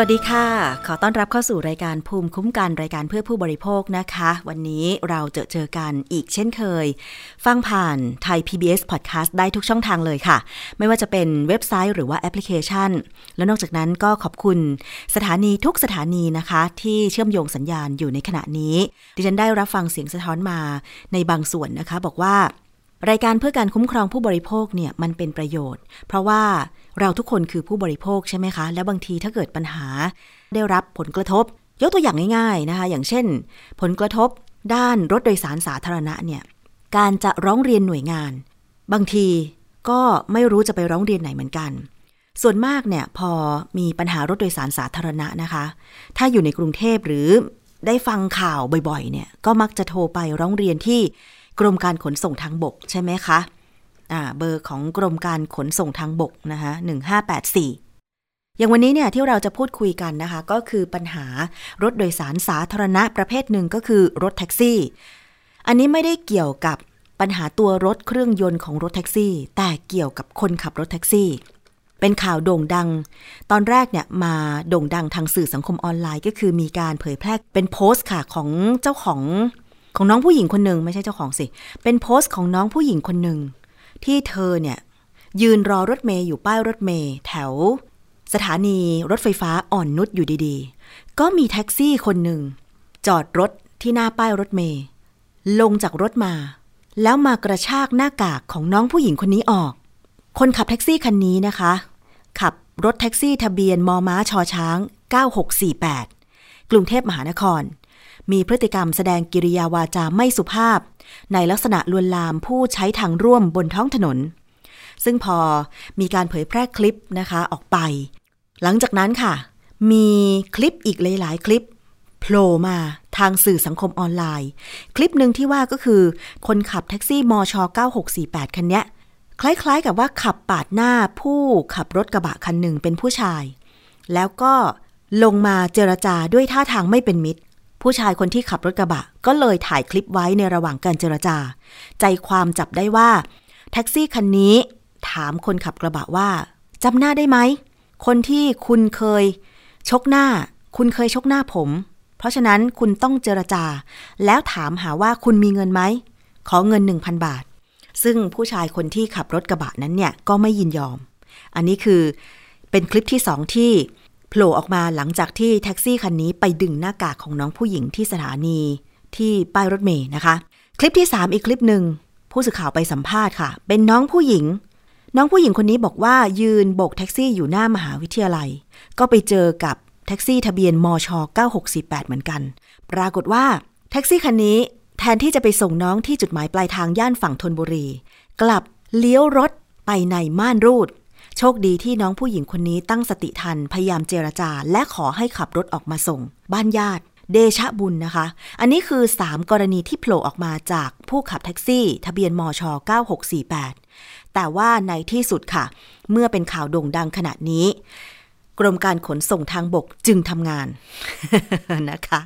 วัสดีค่ะ ขอต้อนรับเข้าสู่รายการภูมิคุ้มกันรายการเพื่อผู้บริโภคนะคะ วันนี้เราเจอเจอกันอีกเช่นเคย ฟังผ่านไทย PBS Podcast ได้ทุกช่องทางเลยค่ะ ไม่ว่าจะเป็นเว็บไซต์หรือว่าแอปพลิเคชัน แล้วนอกจากนั้นก็ขอบคุณสถานีทุกสถานีนะคะ ที่เชื่อมโยงสัญญาณอยู่ในขณะนี้ ดิฉันได้รับฟังเสียงสะท้อนมาในบางส่วนนะคะ บอกว่ารายการเพื่อการคุ้มครองผู้บริโภคเนี่ยมันเป็นประโยชน์ เพราะว่า เราทุกคนคือผู้บริโภคใช่ไหมคะ และบางทีถ้าเกิดปัญหาได้รับผลกระทบ ยกตัวอย่างง่าย ๆนะคะ อย่างเช่น ผลกระทบด้านรถโดยสารสาธารณะเนี่ย การจะร้องเรียนหน่วยงาน บางทีก็ไม่รู้จะไปร้องเรียนไหนเหมือนกัน ส่วนมากเนี่ยพอมีปัญหารถโดยสารสาธารณะนะคะ ถ้าอยู่ในกรุงเทพหรือได้ฟังข่าวบ่อยๆ เนี่ย ก็มักจะโทรไปร้องเรียนที่กรมการขนส่งทางบกใช่ไหมคะ เบอร์ของกรมการขนส่งทางบกนะคะ1584 อย่างวันนี้เนี่ยที่เราจะพูดคุยกันนะคะ ก็คือปัญหารถโดยสารสาธารณะประเภทหนึ่งก็คือรถแท็กซี่ อันนี้ไม่ได้เกี่ยวกับปัญหาตัวรถเครื่องยนต์ของรถแท็กซี่ แต่เกี่ยวกับคนขับรถแท็กซี่ เป็นข่าวโด่งดัง ตอนแรกเนี่ยมาโด่งดังทางสื่อสังคมออนไลน์ก็คือมีการเผยแพร่เป็นโพสต์ค่ะของเจ้าของของน้องผู้หญิงคนหนึ่งไม่ใช่เจ้าของสิ เป็นโพสต์ของน้องผู้หญิงคนหนึ่ง ที่เธอเนี่ยยืนรอรถเมย์อยู่ป้ายรถเมย์แถว สถานีรถไฟฟ้าอ่อนนุชอยู่ดีๆ ก็มีแท็กซี่คนหนึ่ง จอดรถที่หน้าป้ายรถเมย์ลงจากรถมา แล้วมากระชากหน้ากากของน้องผู้หญิงคนนี้ออก คนขับแท็กซี่คันนี้นะคะ ขับรถแท็กซี่ทะเบียนมอม้าชอช้าง 9648 กรุงเทพมหานคร มีพฤติกรรมแสดงกิริยาวาจาไม่สุภาพ ในลักษณะลวนลามผู้ใช้ทางร่วมบนท้องถนน ซึ่งพอมีการเผยแพร่คลิปนะคะออกไป หลังจากนั้นค่ะ มีคลิปอีกหลาย ๆ คลิปโผล่มาทางสื่อสังคมออนไลน์ คลิปหนึ่งที่ว่าก็คือคนขับแท็กซี่มช 9648 คันเนี้ยคล้ายๆกับว่าขับปาดหน้าผู้ขับรถกระบะคันหนึ่งเป็นผู้ชาย แล้วก็ลงมาเจรจาด้วยท่าทางไม่เป็นมิตร ผู้ชายคนที่ขับรถกระบะ ก็เลยถ่ายคลิปไว้ในระหว่างการเจรจา ใจความจับได้ว่า แท็กซี่คันนี้ ถามคนขับกระบะว่าจำหน้าได้ไหม คนที่คุณเคย ชกหน้า คุณเคยชกหน้าผม เพราะฉะนั้นคุณต้องเจรจา แล้วถามหาว่าคุณมีเงินไหม ขอเงิน 1,000 บาท ซึ่งผู้ชายคนที่ขับรถกระบะนั้นเนี่ยก็ไม่ยินยอม อันนี้คือเป็นคลิปที่สองที่ โผล่ออกมาหลังจากที่แท็กซี่คันนี้ไปดึงหน้ากากของน้องผู้หญิงที่สถานีที่ป้ายรถเมย์นะคะ คลิปที่สามอีกคลิปหนึ่งผู้สื่อข่าวไปสัมภาษณ์ค่ะ เป็นน้องผู้หญิง น้องผู้หญิงคนนี้บอกว่ายืนโบกแท็กซี่อยู่หน้ามหาวิทยาลัย ก็ไปเจอกับแท็กซี่ทะเบียนมช 9648 เหมือนกัน ปรากฏว่าแท็กซี่คันนี้แทนที่จะไปส่งน้องที่จุดหมายปลายทางย่านฝั่งธนบุรี กลับเลี้ยวรถไปในม่านรูด โชคดีที่น้องผู้หญิงคนนี้ตั้งสติทันพยายามเจรจา และขอให้ขับรถออกมาส่ง บ้านญาติ เดชะบุญนะคะ อันนี้คือ 3 กรณีที่โผล่ออกมาจากผู้ขับแท็กซี่ ทะเบียนมช 9648 แต่ว่าในที่สุดค่ะ เมื่อเป็นข่าวโด่งดังขนาดนี้ กรมการขนส่งทางบกจึงทำงานนะคะ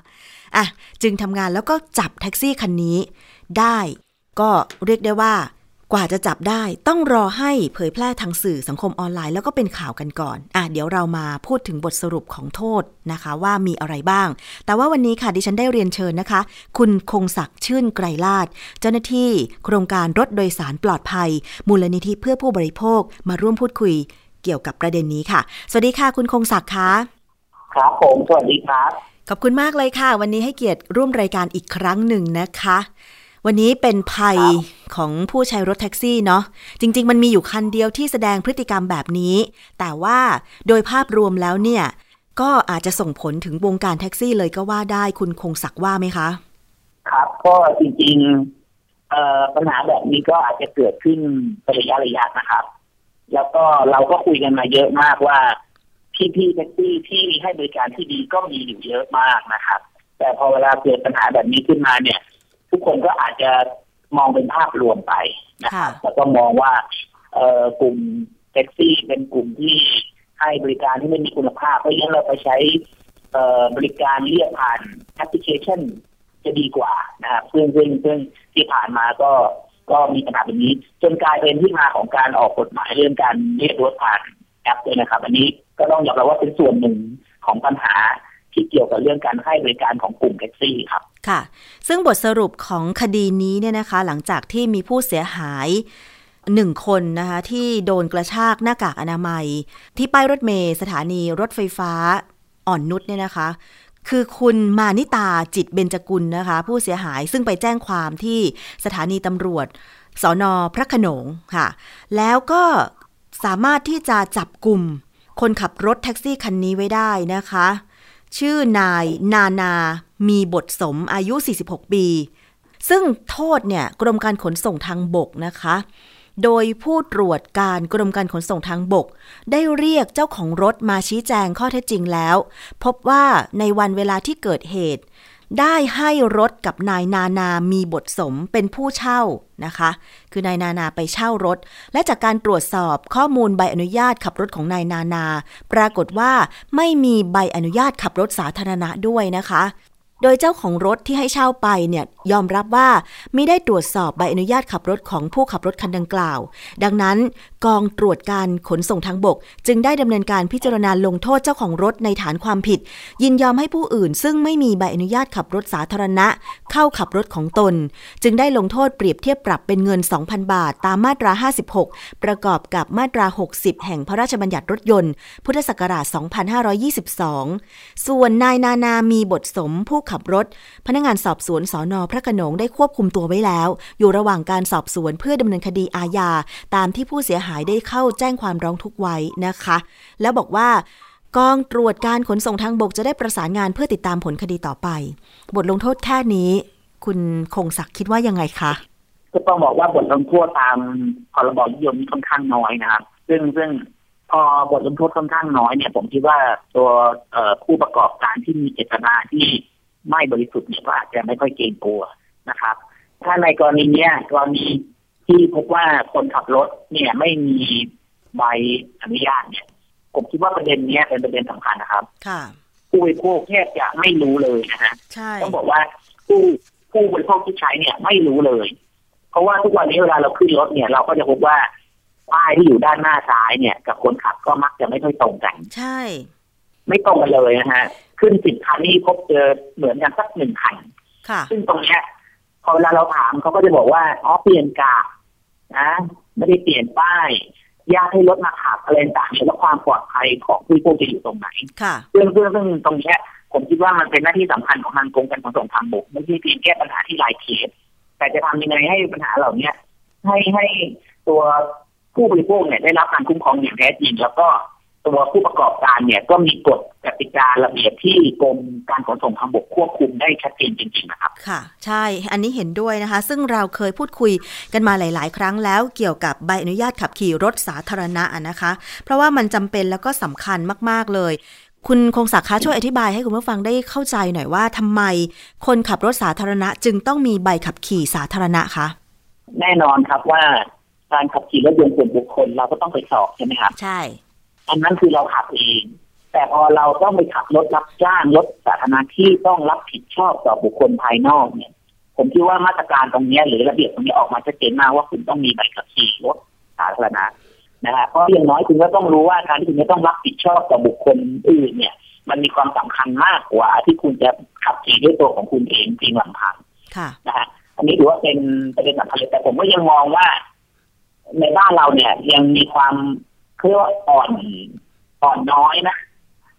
อะจึงทำงานแล้วก็จับแท็กซี่คันนี้ ได้ก็เรียกได้ว่า กว่าจะจับได้ต้องรอให้เผยแพร่ทางสื่อสังคมออนไลน์ แล้วก็เป็นข่าวกันก่อน อะเดี๋ยวเรามาพูดถึงบทสรุปของโทษนะคะ ว่ามีอะไรบ้าง แต่ว่าวันนี้ค่ะดิฉันได้เรียนเชิญนะคะ คุณคงศักดิ์ชื่นไกรลาดเจ้าหน้าที่โครงการรถโดยสารปลอดภัย มูลนิธิเพื่อผู้บริโภคมาร่วมพูดคุยเกี่ยวกับประเด็นนี้ค่ะ สวัสดีค่ะ คุณคงศักดิ์คะครับผมสวัสดีครับขอบคุณมากเลยค่ะ วันนี้ให้เกียรติร่วมรายการอีกครั้งหนึ่งนะคะ วันนี้เป็นภัยของผู้ใช้รถแท็กซี่เนาะจริง ๆ มันมีอยู่คันเดียวที่แสดงพฤติกรรมแบบนี้ แต่ว่าโดยภาพรวมแล้วเนี่ย ก็อาจจะส่งผลถึงวงการแท็กซี่เลยก็ว่าได้คุณคงศักดิ์ว่าไหมคะ ครับก็จริงๆเอ่อปัญหาแบบนี้ก็อาจจะเกิดขึ้นเป็นระยะระยะนะครับ แล้วก็เราก็คุยกันมาเยอะมากว่าพี่พี่ๆแท็กซี่ที่ให้บริการที่ดีก็มีอยู่เยอะมากนะครับ แต่พอเวลาเกิดปัญหาแบบนี้ขึ้นมาเนี่ย ทุกคนก็อาจจะมองเป็นภาพรวมไปนะครับค่ะแล้วก็มองว่าเอ่อกลุ่มแท็กซี่เป็นกลุ่มที่ให้บริการที่ไม่มีคุณภาพ เพราะฉะนั้นเราไปใช้เอ่อบริการเรียกผ่านแอปพลิเคชันจะดีกว่านะครับซึ่งซึ่งซึ่งที่ผ่านมาก็ก็มีปัญหาแบบนี้ จนกลายเป็นที่มาของการออกกฎหมายเรื่องการเรียกรถผ่านแอปเลยนะครับ อันนี้ก็ต้องยอมรับว่าเป็นส่วนหนึ่งของปัญหา ที่เกี่ยวกับเรื่องการให้บริการของกลุ่มแท็กซี่ครับค่ะ ซึ่งบทสรุปของคดีนี้เนี่ยนะคะ หลังจากที่มีผู้เสียหายหนึ่งคนนะคะที่โดนกระชากหน้ากากอนามัย ที่ป้ายรถเมย์สถานีรถไฟฟ้าอ่อนนุชเนี่ยนะคะ คือคุณมานิตาจิตเบญจกุลนะคะ ผู้เสียหายซึ่งไปแจ้งความที่สถานีตำรวจสอนอพระขนงค่ะ แล้วก็สามารถที่จะจับกลุ่มคนขับรถแท็กซี่คันนี้ไว้ได้นะคะ ชื่อนายนานา มีบทสมอายุ 46 ปี ซึ่งโทษเนี่ยกรมการขนส่งทางบกนะคะ โดยผู้ตรวจการกรมการขนส่งทางบก ได้เรียกเจ้าของรถมาชี้แจงข้อเท็จจริงแล้ว พบว่าในวันเวลาที่เกิดเหตุ ได้ให้รถกับนายนานามีบทสมเป็นผู้เช่านะคะ คือนายนานาไปเช่ารถ และจากการตรวจสอบข้อมูลใบอนุญาตขับรถของนายนานา ปรากฏว่าไม่มีใบอนุญาตขับรถสาธารณะด้วยนะคะ โดยเจ้าของรถที่ให้เช่าไปเนี่ยยอมรับว่าไม่ได้ตรวจสอบใบอนุญาตขับรถของผู้ขับรถคันดังกล่าว ดังนั้น กองตรวจการขนส่งทางบก จึงได้ดำเนินการพิจารณาลงโทษเจ้าของรถในฐานความผิด ยินยอมให้ผู้อื่น ซึ่งไม่มีใบอนุญาตขับรถสาธารณะ เข้าขับรถของตน จึงได้ลงโทษเปรียบเทียบปรับเป็นเงิน 2,000 บาท ตามมาตรา 56 ประกอบกับมาตรา 60 แห่งพระราชบัญญัติรถยนต์ พุทธศักราช 2522 ส่วนนายนานามีบทสมผู้ขับรถ พนักงานสอบสวนสอนอพระโขนงได้ควบคุมตัวไว้แล้ว อยู่ระหว่างการสอบสวนเพื่อดำเนินคดีอาญาตามที่ผู้เสียหายได้เข้าแจ้งความร้องทุกข์ไว้นะคะ แล้วบอกว่ากองตรวจการขนส่งทางบกจะได้ประสานงานเพื่อติดตามผลคดีต่อไป บทลงโทษแค่นี้ คุณคงศักดิ์คิดว่ายังไงคะก็ต้องบอกว่าบทลงโทษตามพรบนิยมนี่ค่อนข้างน้อยนะครับ ซึ่งซึ่งพอบทลงโทษค่อนข้างน้อยเนี่ย ผมคิดว่าตัวผู้ประกอบการที่มีเจตนาที่ไม่บริสุทธิ์เนี่ยก็อาจจะไม่ค่อยเกรงกลัวนะครับ ถ้าในกรณีเนี้ยกรณี ที่พบว่าคนขับรถเนี่ยไม่มีใบอนุญาตเนี่ย ผมคิดว่าประเด็นเนี้ยเป็นประเด็นสำคัญนะครับ ค่ะ ผู้บริโภคแทบจะไม่รู้เลยนะฮะใช่ต้องบอกว่าผู้ผู้บริโภคที่ใช้เนี่ยไม่รู้เลย เพราะว่าทุกวันนี้เวลาเราขึ้นรถเนี่ย เราก็จะพบว่าป้ายที่อยู่ด้านหน้าซ้ายเนี่ย กับคนขับก็มักจะไม่ค่อยตรงกัน ใช่ ไม่ตรงกันเลยนะฮะ ขึ้นสิบคันนี่พบเจอเหมือนกันสักหนึ่งคันค่ะซึ่งตรงเนี้ย พอเวลาเราถามเขาก็จะบอกว่าอ๋อเปลี่ยนกานะไม่ได้เปลี่ยนป้ายยากให้รถมาขับอะไรต่างๆเนี่ยแล้วความปลอดภัยของผู้บริโภคจะอยู่ตรงไหนค่ะเรื่องเรื่องเรื่องตรงเนี้ยผมคิดว่ามันเป็นหน้าที่สำคัญของทางกรมการขนส่งทางบกไม่ใช่เพียงแก้ปัญหาที่รายเคสแต่จะทำยังไงให้ปัญหาเหล่าเนี้ยให้ให้ตัวผู้บริโภคเนี่ยได้รับการคุ้มครองอย่างแท้จริง แล้วก็ ตัวผู้ประกอบการเนี่ยก็มีกฎกติการะเบียบที่กรมการขนส่งทางบกควบคุมได้ชัดเจนจริงๆนะครับ ค่ะ ใช่อันนี้เห็นด้วยนะคะ ซึ่งเราเคยพูดคุยกันมาหลาย ๆ ครั้งแล้วเกี่ยวกับใบอนุญาตขับขี่รถสาธารณะนะคะ เพราะว่ามันจำเป็นแล้วก็สำคัญมากๆเลย คุณคงศักดิ์คะช่วยอธิบายให้คุณผู้ฟังได้เข้าใจหน่อยว่าทำไม คนขับรถสาธารณะจึงต้องมีใบขับขี่สาธารณะคะแน่นอนครับว่าการขับขี่รถยนต์ส่วนบุคคลเราก็ต้องไปสอบใช่ไหมครับใช่ อันนั้นคือเราขับเอง แต่พอเราต้องไปขับรถรับจ้างรถสาธารณะที่ต้องรับผิดชอบต่อบุคคลภายนอกเนี่ย ผมคิดว่ามาตรการตรงเนี้ยหรือระเบียบตรงนี้ออกมาชัดเจนมากว่าคุณต้องมีใบขับขี่รถสาธารณะนะฮะเพราะอย่างน้อยคุณก็ต้องรู้ว่าการที่คุณจะต้องรับผิดชอบต่อบุคคลอื่นเนี่ย มันมีความสำคัญมากกว่า ที่คุณจะขับขี่ด้วยตัวของคุณเองเพียงลำพังค่ะนะฮะอันนี้ถือว่าเป็นประเด็นสำคัญเลยแต่ผมก็ยังมองว่า ในบ้านเราเนี่ยยังมีความ เขาเรียกว่าอ่อนอ่อนน้อยนะ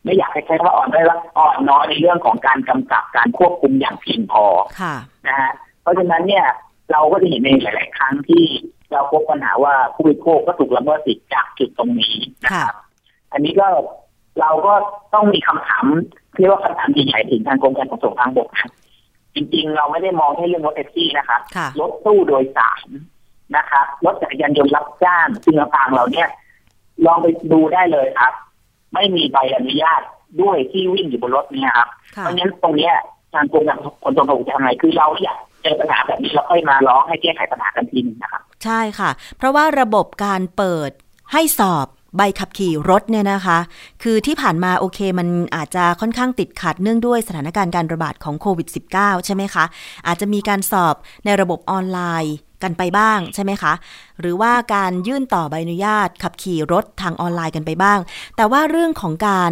ไม่อยากให้ใช้คำว่าอ่อนได้ว่าอ่อนน้อยในเรื่องของการกำกับการควบคุมอย่างเพียงพอค่ะนะฮะเพราะฉะนั้นเนี่ย เราก็จะเห็นในหลาย ๆ ครั้งที่เราพบปัญหาว่าผู้บริโภคก็ถูกละเมิดสิทธิ์จากจุดตรงนี้นะครับอันนี้ก็เราก็ต้องมีคำถามเรียกว่าคำถามใหญ่ๆถึงทางกรมการขนส่งทางบกนะจริง ๆ เราไม่ได้มองแค่เรื่องรถแท็กซี่นะครับค่ะรถตู้โดยสารนะครับรถจักรยานยนต์รับจ้างซึ่งทางเราเนี่ย ลองไปดูได้เลยครับ ไม่มีใบอนุญาตด้วยที่วิ่งอยู่บนรถเนี่ยครับ เพค่ะราะฉะนั้นตรงเนี้ยทางกรมการขนส่งทางบกจะทำไงคือเราอยากเจอปัญหาแบบนี้เราค่อยมาร้องให้แก้ไขปัญหากันทีนึงนะครับ ใช่ค่ะ เพราะว่าระบบการเปิดให้สอบใบขับขี่รถเนี่ยนะคะ คือที่ผ่านมาโอเคมันอาจจะค่อนข้างติดขัดเนื่องด้วยสถานการณ์การระบาดของโควิด -19 ใช่ไหมคะ อาจจะมีการสอบในระบบออนไลน์ กันไปบ้างใช่ไหมคะ หรือว่าการยื่นต่อใบอนุญาต ขับขี่รถทางออนไลน์กันไปบ้าง แต่ว่าเรื่องของการ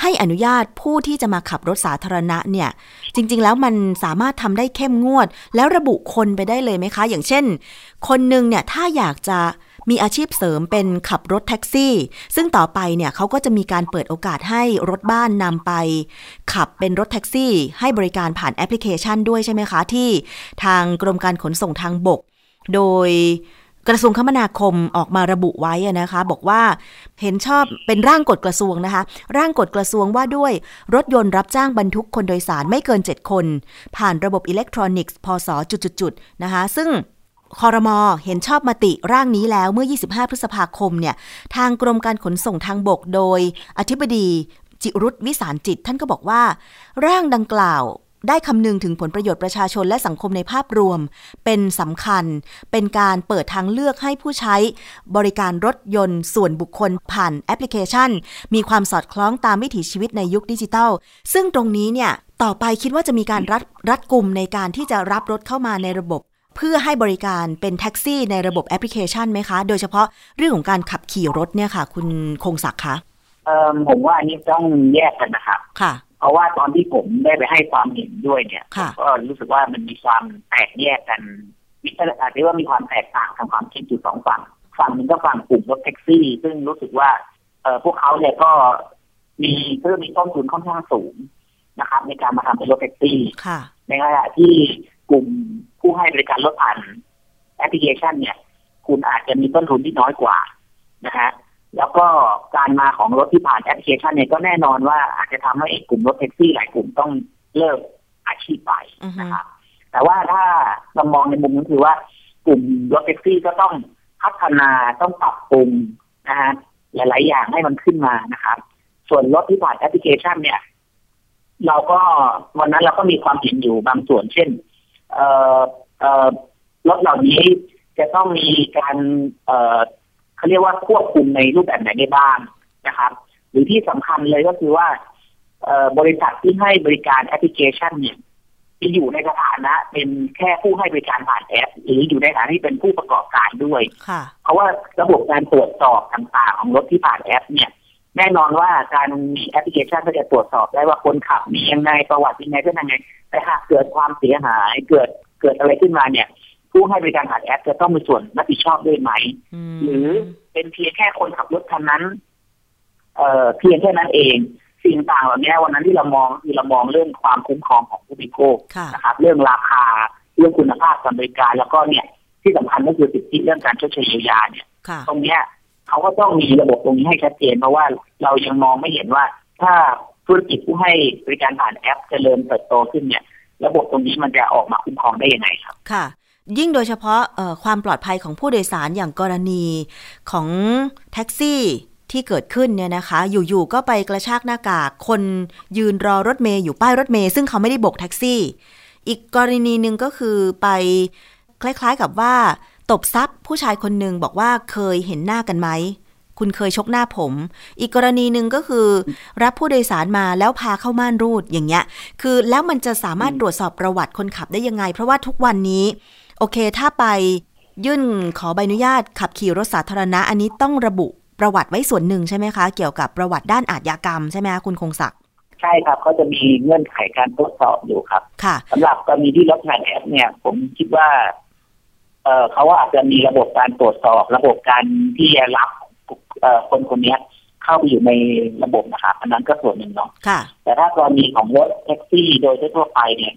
ให้อนุญาตผู้ที่จะมาขับรถสาธารณะเนี่ย จริง ๆ แล้วมันสามารถทำได้เข้มงวด แล้วระบุคนไปได้เลยไหมคะ อย่างเช่น คนหนึ่งเนี่ยถ้าอยากจะมีอาชีพเสริมเป็นขับรถแท็กซี่ ซึ่งต่อไปเนี่ยเขาก็จะมีการเปิดโอกาสให้รถบ้านนำไป ขับเป็นรถแท็กซี่ ให้บริการผ่านแอปพลิเคชันด้วยใช่ไหมคะ ที่ทางกรมการขนส่งทางบก โดยกระทรวงคมนาคมออกมาระบุไว้นะคะ บอกว่าเห็นชอบเป็นร่างกฎกระทรวงนะคะ ร่างกฎกระทรวงว่าด้วยรถยนต์รับจ้างบรรทุกคนโดยสารไม่เกิน 7 คน ผ่านระบบอิเล็กทรอนิกส์พศจุดๆนะคะ ซึ่งคอรมอเห็นชอบมติร่างนี้แล้วเมื่อ 25 พฤษภาคมเนี่ยทางกรมการขนส่งทางบกโดย อธิบดีจิรุธวิสารจิต ท่านก็บอกว่า ร่างดังกล่าว ได้คำนึงถึงผลประโยชน์ประชาชนและสังคมในภาพรวม เป็นสำคัญ เป็นการเปิดทางเลือกให้ผู้ใช้ บริการรถยนต์ส่วนบุคคลผ่านแอปพลิเคชัน มีความสอดคล้องตามวิถีชีวิตในยุคดิจิทัล ซึ่งตรงนี้เนี่ยต่อไปคิดว่าจะมีการรัดรัดกลุ่มในการที่จะรับรถเข้ามาในระบบ เพื่อให้บริการเป็นแท็กซี่ในระบบแอปพลิเคชันไหมคะ โดยเฉพาะเรื่องของการขับขี่รถเนี่ยค่ะ คุณคงศักดิ์คะเอ่อผมว่าอันนี้ต้องแยกกันนะครับค่ะ เพราะว่าตอนที่ผมได้ไปให้ความเห็นด้วยเนี่ยค่ะผมก็รู้สึกว่ามันมีความแตกแยกกันมีอาจจะว่ามีความแตกต่างทางความคิดอยู่สองฝั่งฝั่งหนึ่งก็ฝั่งกลุ่มรถแท็กซี่ ซึ่งรู้สึกว่าเอ่อพวกเขาเนี่ยก็มีเพิ่มมีต้นทุนค่อนข้างสูงนะครับ ในการมาทำเป็นรถแท็กซี่ค่ะในขณะที่กลุ่มผู้ให้บริการรถผ่านแอปพลิเคชันเนี่ย คุณอาจจะมีต้นทุนที่น้อยกว่านะฮะ แล้วก็การมาของรถที่ผ่านแอปพลิเคชันเนี่ยก็แน่นอนว่าอาจจะทำให้กลุ่มรถแท็กซี่หลายกลุ่มต้องเลิกอาชีพไปอือฮึนะครับแต่ว่าถ้าเรามองในมุมก็คือว่ากลุ่มรถแท็กซี่ก็ต้องพัฒนาต้องปรับปรุงนะฮะหลาย ๆ อย่างให้มันขึ้นมานะครับ ส่วนรถที่ผ่านแอปพลิเคชัน เนี่ย เราก็วันนั้นเราก็มีความเห็นอยู่บางส่วน เช่น เอ่อเอ่อรถเหล่านี้จะต้องมีการเอ่อ เขาเรียกว่าควบคุมในรูปแบบไหนได้บ้างนะครับ หรือที่สำคัญเลยก็คือว่าเอ่อบริษัทที่ให้บริการแอปพลิเคชันเนี่ยจะอยู่ในสถานะ เป็นแค่ผู้ให้บริการผ่านแอป หรืออยู่ในฐานะที่เป็นผู้ประกอบการด้วยค่ะเพราะว่าระบบการตรวจสอบต่างๆของรถที่ผ่านแอป เนี่ยแน่นอนว่าการมีแอปพลิเคชันก็จะตรวจสอบได้ว่าคนขับมียังไงประวัติยังไงเป็นยังไงแต่หากเกิดความเสียหายเกิดเกิดอะไรขึ้นมาเนี่ย ผู้ให้บริการผ่านแอป จะต้องมีส่วนรับผิดชอบด้วยไหมอืมหรือเป็นเพียงแค่คนขับรถคันนั้น เอ่อเพียงแค่นั้นเอง สิ่งต่างเหล่านี้วันนั้นที่เรามองคือเรามองเรื่องความคุ้มครองของผู้บริโภคค่ะนะครับ เรื่องราคา เรื่องคุณภาพการบริการ แล้วก็เนี่ย ที่สำคัญก็คือสิทธิเรื่องการชดเชยเยียวยาเนี่ยค่ะตรงเนี้ยเขาก็ต้องมีระบบตรงนี้ให้ชัดเจนเพราะว่าเรายังมองไม่เห็นว่าถ้าธุรกิจผู้ให้บริการผ่านแอปเจริญเติบโตขึ้นเนี่ย ระบบตรงนี้มันจะออกมาคุ้มครองได้ยังไงครับ ค่ะ ยิ่งโดยเฉพาะความปลอดภัยของผู้โดยสารอย่างกรณีของแท็กซี่ที่เกิดขึ้นเนี่ยนะคะ อยู่ๆก็ไปกระชากหน้ากาก คนยืนรอรถเมย์อยู่ป้ายรถเมย์ซึ่งเขาไม่ได้โบกแท็กซี่ อีกกรณีหนึ่งก็คือไปคล้ายๆกับว่า ตบซับผู้ชายคนหนึ่งบอกว่าเคยเห็นหน้ากันไหม คุณเคยชกหน้าผม อีกกรณีหนึ่งก็คือ รับผู้โดยสารมาแล้วพาเข้าม่านรูดอย่างเงี้ย คือแล้วมันจะสามารถตรวจสอบประวัติคนขับได้ยังไง เพราะว่าทุกวันนี้ โอเค ถ้าไปยื่นขอใบอนุญาตขับขี่รถสาธารณะ อันนี้ต้องระบุประวัติไว้ส่วนหนึ่งใช่ไหมคะ เกี่ยวกับประวัติด้านอาชญากรรมใช่ไหมคะคุณคงศักดิ์ใช่ครับเขาจะมีเงื่อนไขการตรวจสอบอยู่ครับ ค่ะสำหรับกรณีที่รถผ่านแอปเนี่ย ผมคิดว่า เออเขาอาจจะมีระบบการตรวจสอบ ระบบการที่จะรับเอ่อคนคนเนี้ยเข้าไปอยู่ในระบบนะครับอันนั้นก็ส่วนหนึ่งเนาะค่ะ แต่ถ้ากรณีของรถแท็กซี่โดยทั่วไปเนี่ย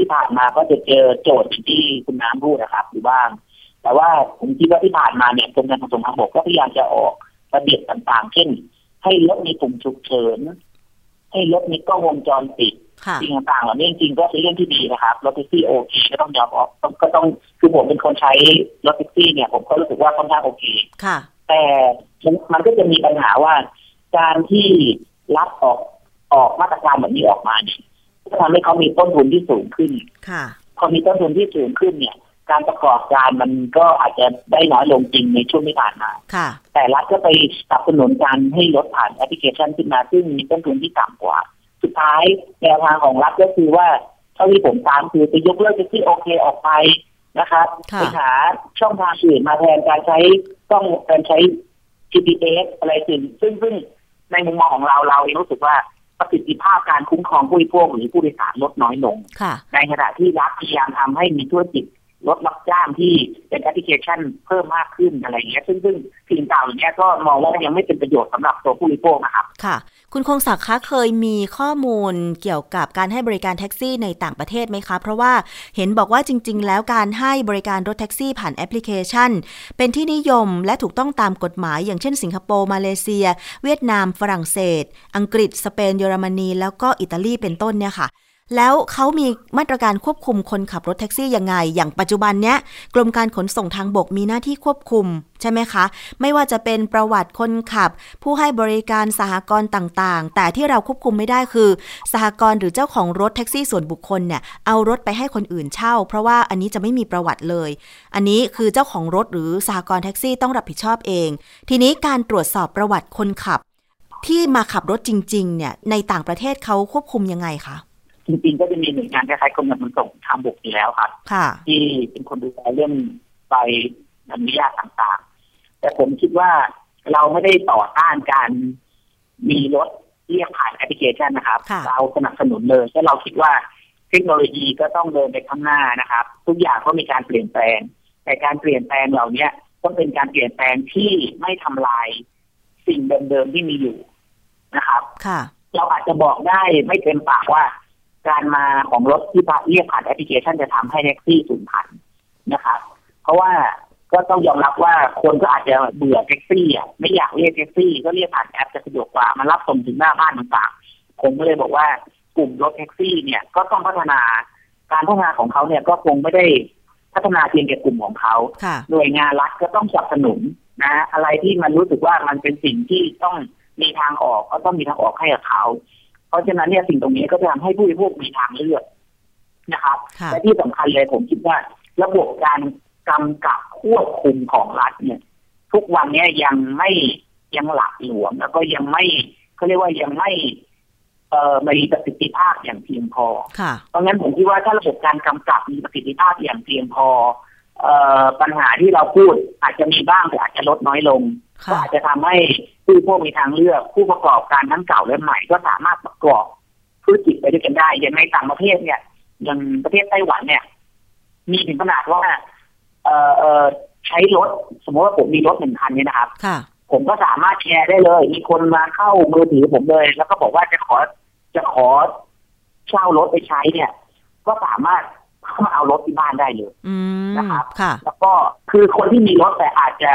ที่ผ่านมาก็จะเจอโจทย์ที่คุณน้ำพูดนะครับอยู่บ้าง แต่ว่าผมคิดว่าที่ผ่านมาเนี่ยกรมการขนส่งทางบกก็พยายามจะออกระเบียบต่างๆ เช่น ให้รถมีปุ่มฉุกเฉิน ให้รถมีกล้องวงจรปิดค่ะสิ่งต่างๆเหล่านี้จริงๆก็เป็นเรื่องที่ดีนะครับรถแท็กซี่โอเคก็ต้องยอมออกต้องก็ต้องคือผมเป็นคนใช้รถแท็กซี่เนี่ยผมก็รู้สึกว่าค่อนข้างโอเคค่ะ แต่มันก็จะมีปัญหาว่า การที่รับออกออกมาตรการแบบนี้ออกมาเนี่ยก็ ทำให้เขามีต้นทุนที่สูงขึ้น ค่ะ พอมีต้นทุนที่สูงขึ้นเนี่ย การประกอบการมันก็อาจจะได้น้อยลงจริงในช่วงที่ผ่านมาค่ะ แต่รัฐก็ไปสนับสนุนการให้รถผ่านแอปพลิเคชันขึ้นมาซึ่งมีต้นทุนที่ต่ำกว่า สุดท้ายแนวทางของรัฐก็คือว่าเท่าที่ผมตามคือจะยกเลิกแท็กซี่โอเคออกไปนะครับค่ะไปหาช่องทางอื่นมาแทนการใช้ต้องการใช้ GPS อะไรสิ่งซึ่งซึ่งในมุมมองของเราเราเองรู้สึกว่า ประสิทธิภาพการคุ้มครองผู้บริโภคหรือผู้โดยสารลดน้อยลงค่ะในขณะที่รัฐพยายามทำให้มีธุรกิจรถรับจ้างที่เป็นแอปพลิเคชันเพิ่มมากขึ้นอะไรอย่างเงี้ย ซึ่งซึ่งสิ่งต่างๆเหล่านี้ก็มองว่ายังไม่เป็นประโยชน์สำหรับตัวผู้บริโภคนะครับ ค่ะ คุณคงศักดิ์คะเคยมีข้อมูลเกี่ยวกับการให้บริการแท็กซี่ในต่างประเทศไหมคะ เพราะว่าเห็นบอกว่าจริง ๆ แล้วการให้บริการรถแท็กซี่ผ่านแอปพลิเคชัน เป็นที่นิยมและถูกต้องตามกฎหมาย อย่างเช่นสิงคโปร์มาเลเซีย เวียดนาม ฝรั่งเศส อังกฤษ สเปนเยอรมนี แล้วก็อิตาลีเป็นต้นเนี่ยค่ะ แล้วเขามีมาตรการควบคุมคนขับรถแท็กซี่ยังไง อย่างปัจจุบันเนี้ยกรมการขนส่งทางบกมีหน้าที่ควบคุมใช่ไหมคะ ไม่ว่าจะเป็นประวัติคนขับ ผู้ให้บริการสหกรณ์ต่างๆ แต่ที่เราควบคุมไม่ได้คือ สหกรณ์หรือเจ้าของรถแท็กซี่ส่วนบุคคลเนี่ยเอารถไปให้คนอื่นเช่า เพราะว่าอันนี้จะไม่มีประวัติเลย อันนี้คือเจ้าของรถหรือสหกรณ์แท็กซี่ต้องรับผิดชอบเอง ทีนี้การตรวจสอบประวัติคนขับ ที่มาขับรถจริงๆเนี่ยในต่างประเทศเขาควบคุมยังไงคะ จริงๆก็จะมีหน่วยงานคล้ายๆกรมการขนส่งทางบกอยู่แล้วครับค่ะที่เป็นคนดูแลเรื่องใบอนุญาตต่างๆ แต่ผมคิดว่าเราไม่ได้ต่อต้านการมีรถเรียกผ่านแอปพลิเคชันนะครับค่ะเราสนับสนุนเลยเพราะเราคิดว่าเทคโนโลยีก็ต้องเดินไปข้างหน้านะครับ ทุกอย่างก็มีการเปลี่ยนแปลง แต่การเปลี่ยนแปลงเหล่านี้ต้องเป็นการเปลี่ยนแปลงที่ไม่ทำลาย สิ่งเดิมๆที่มีอยู่นะครับ ค่ะ เราอาจจะบอกได้ไม่เต็มปากว่า การมาของรถที่เรียกผ่านแอปพลิเคชันจะทำให้แท็กซี่สูญพันธุ์นะครับเพราะว่าก็ต้องยอมรับว่าคนก็อาจจะเบื่อแท็กซี่อะไม่อยากเรียกแท็กซี่ ก็เรียกผ่านแอปจะสะดวกกว่ามารับส่งถึงหน้าบ้านต่างๆผมก็เลยบอกว่ากลุ่มรถแท็กซี่เนี่ยก็ต้องพัฒนาการพัฒนาของเขาเนี่ยก็คงไม่ได้พัฒนาเพียงแค่กลุ่มของเขาค่ะหน่วยงานรัฐก็ต้องสนับสนุนนะอะไรที่มันรู้สึกว่ามันเป็นสิ่งที่ต้องมีทางออกก็ต้องมีทางออกให้กับเขา เพราะฉะนั้นเนี่ยสิ่งตรงนี้ก็จะทำให้ผู้บริโภคมีทางเลือกนะครับค่ะและที่สำคัญเลยผมคิดว่า ระบบการกำกับควบคุมของรัฐเนี่ย ทุกวันเนี้ยยังไม่ยังหลักหลวม แล้วก็ยังไม่เขาเรียกว่ายังไม่เอ่อมีประสิทธิภาพอย่างเพียงพอค่ะเพราะงั้นผมคิดว่าถ้าระบบการกำกับมีประสิทธิภาพอย่างเพียงพอเอ่อปัญหาที่เราพูดอาจจะมีบ้างแต่อาจจะลดน้อยลงก็ค่ะอาจจะทำให้ ผู้บริโภคมีทางเลือกผู้ประกอบการทั้งเก่าและใหม่ก็สามารถประกอบธุรกิจไปด้วยกันได้ อย่างในต่างประเทศเนี่ยอย่างประเทศไต้หวันเนี่ย มีถึงขนาดว่าเอ่อเอ่อใช้รถสมมติว่าผมมีรถหนึ่งคันเนี่ยนะครับค่ะผมก็สามารถแชร์ได้เลย มีคนมาเข้ามือถือผมเลย แล้วก็บอกว่าจะขอจะขอเช่ารถไปใช้เนี่ย ก็สามารถเข้ามาเอารถที่บ้านได้เลยอืมนะครับค่ะแล้วก็คือคนที่มีรถแต่อาจจะ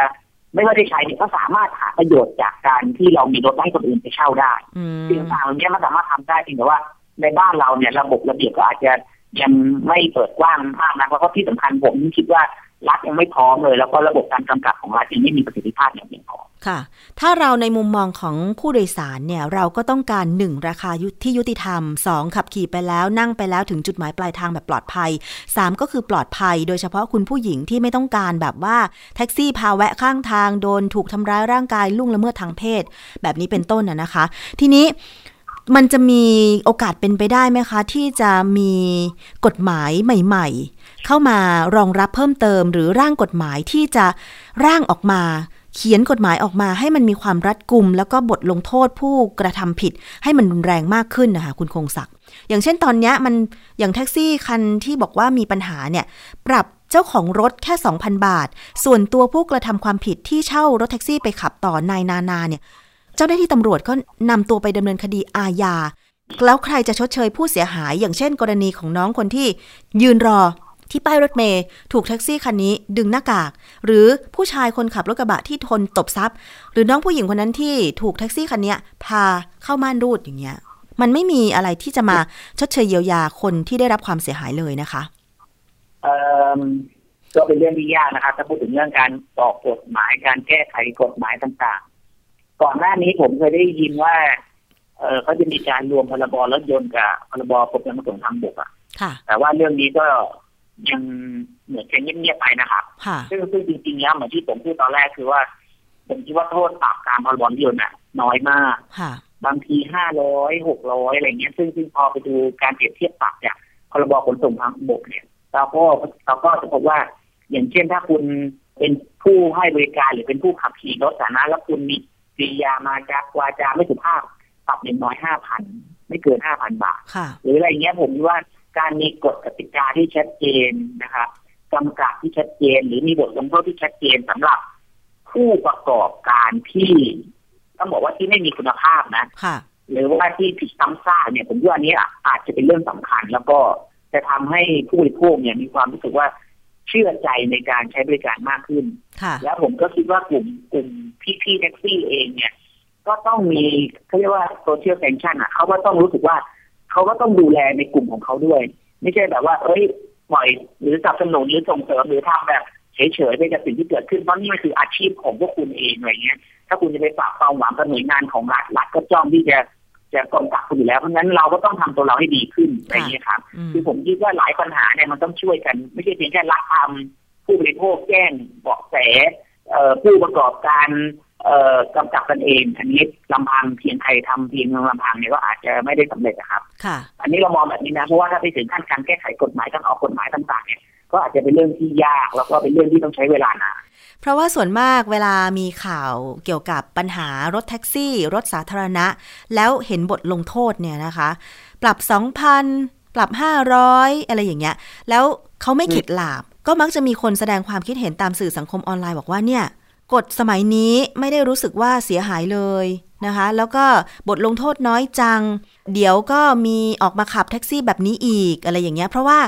ไม่ว่าได้ใช้เนี่ยก็สามารถหาประโยชน์จากการที่เรามีรถให้คนอื่นไปเช่าได้อืมสิ่งต่างๆเหล่านี้มันสามารถทำได้เพียงแต่ว่าในบ้านเราเนี่ยระบบระเบียบก็อาจจะยังไม่เปิดกว้างมากนะแล้วก็ที่สำคัญผมคิดว่า รัฐยังไม่พร้อมเลย แล้วก็ระบบการกำกับของรัฐยังไม่มีประสิทธิภาพอย่างเพียงพอค่ะ ถ้าเราในมุมมองของผู้โดยสารเนี่ยเราก็ต้องการ 1. ราคาที่ยุติธรรม 2. ขับขี่ไปแล้วนั่งไปแล้วถึงจุดหมายปลายทางแบบปลอดภัย 3. ก็คือปลอดภัย โดยเฉพาะคุณผู้หญิงที่ไม่ต้องการแบบว่าแท็กซี่พาแวะข้างทางโดนถูกทำร้ายร่างกายล่วงละเมิดทางเพศ แบบนี้เป็นต้นนะนะคะ ทีนี้มันจะมีโอกาสเป็นไปได้ไหมคะ ที่จะมีกฎหมายใหม่ ๆ เข้ามารองรับเพิ่มเติม หรือร่างกฎหมายที่จะร่างออกมา เขียนกฎหมายออกมาให้มันมีความรัดกุม แล้วก็บทลงโทษผู้กระทำผิด ให้มันรุนแรงมากขึ้นนะคะคุณคงศักดิ์อย่างเช่นตอนนี้มันอย่างแท็กซี่คันที่บอกว่ามีปัญหาเนี่ยปรับเจ้าของรถแค่ 2,000 บาท ส่วนตัวผู้กระทำความผิดที่เช่ารถแท็กซี่ไปขับต่อนายนานาเนี่ย เจ้าหน้าที่ตำรวจก็นำตัวไปดำเนินคดีอาญา แล้วใครจะชดเชยผู้เสียหาย อย่างเช่น กรณีของน้องคนที่ยืนรอ ที่ป้ายรถเมย์ถูกแท็กซี่คันนี้ดึงหน้ากาก หรือผู้ชายคนขับรถกระบะที่ทนตบทรัพย์หรือน้องผู้หญิงคนนั้นที่ถูกแท็กซี่คันเนี้ยพาเข้าม่านรูดอย่างเงี้ย มันไม่มีอะไรที่จะมาชดเชยเยียวยาคนที่ได้รับความเสียหายเลยนะคะเอ่อก็เป็นเรื่องที่ยากนะครับถ้าพูดถึงเรื่องการออกกฎหมายการแก้ไขกฎหมายต่างๆ ก่อนหน้านี้ผมเคยได้ยินว่า เออเขาจะมีการรวมพรบรถยนต์กับพรบกฎหมายขนส่งทางบกอะค่ะแต่ว่าเรื่องนี้ก็ ยังเหมือนจะเงียบๆไปนะครับค่ะซึ่งซึ่งจริงๆแล้วเหมือนที่ผมพูดตอนแรกคือว่า ผมคิดว่าโทษปรับตามพรบรถยนต์น่ะ น้อยมากค่ะบางทีห้าร้อยหกร้อยอะไรเงี้ย ซึ่งซึ่งพอไปดูการเปรียบเทียบปรับจากพรบขนส่งทางบกเนี่ยเราก็เราก็จะพบว่า อย่างเช่นถ้าคุณเป็นผู้ให้บริการหรือเป็นผู้ขับขี่รถสาธารณะแล้วคุณมีกริยามาจากวาจาไม่สุภาพปรับอย่างน้อยห้าพันไม่เกินห้าพันบาทค่ะหรืออะไรเงี้ยผมว่า การมีกฎกติกาที่ชัดเจนนะครับกำกับที่ชัดเจน หรือมีบทลงโทษที่ชัดเจนสำหรับผู้ประกอบการที่ต้องบอกว่าที่ไม่มีคุณภาพนะค่ะหรือว่าที่ผิดซ้ำซากเนี่ยผมว่าอันนี้อาจจะเป็นเรื่องสำคัญ แล้วก็จะทำให้ผู้บริโภคเนี่ยมีความรู้สึกว่าเชื่อใจในการใช้บริการมากขึ้นค่ะแล้วผมก็คิดว่ากลุ่มกลุ่มพี่ๆแท็กซี่เองเนี่ย ก็ต้องมีเขาเรียกว่าโซเชียลเซนชั่นอะเขาก็ต้องรู้สึกว่า เขาก็ต้องดูแลในกลุ่มของเขาด้วย ไม่ใช่แบบว่าเอ้ยปล่อยหรือสนับสนุนหรือส่งเสริมหรือทำแบบเฉยๆไปกับสิ่งที่เกิดขึ้นเพราะนี่มันคืออาชีพของพวกคุณเองอะไรเงี้ย ถ้าคุณจะไปฝากความหวังกับหน่วยงานของรัฐรัฐก็จ้องที่จะจะกำกับคุณอยู่แล้วเพราะฉะนั้นเราก็ต้องทำตัวเราให้ดีขึ้นอะไรอย่างเงี้ยครับอืมคือผมคิดว่าหลายปัญหาเนี่ยมันต้องช่วยกัน ไม่ใช่เพียงแค่รัฐทำผู้บริโภคแจ้งเบาะแสเอ่อผู้ประกอบการ เอ่อกำกับกันเอง อันนี้ลำพังเพียงใครทำเพียงลำพังเนี่ยก็อาจจะไม่ได้สำเร็จนะครับ ค่ะ อันนี้เรามองแบบนี้นะเพราะว่าถ้าไปถึงขั้นการแก้ไขกฎหมายการออกกฎหมายต่างๆเนี่ยก็อาจจะเป็นเรื่องที่ยากแล้วก็เป็นเรื่องที่ต้องใช้เวลานานเพราะว่าส่วนมากเวลามีข่าวเกี่ยวกับปัญหารถแท็กซี่ รถสาธารณะ แล้วเห็นบทลงโทษเนี่ยนะคะ ปรับ 2,000 ปรับ 500 อะไรอย่างเงี้ย แล้วเขาไม่เข็ดหลาบ ก็มักจะมีคนแสดงความคิดเห็นตามสื่อสังคมออนไลน์บอกว่าเนี่ย กฎสมัยนี้ไม่ได้รู้สึกว่าเสียหายเลยนะคะ แล้วก็บทลงโทษน้อยจัง เดี๋ยวก็มีออกมาขับแท็กซี่แบบนี้อีกอะไรอย่างเงี้ย เพราะว่า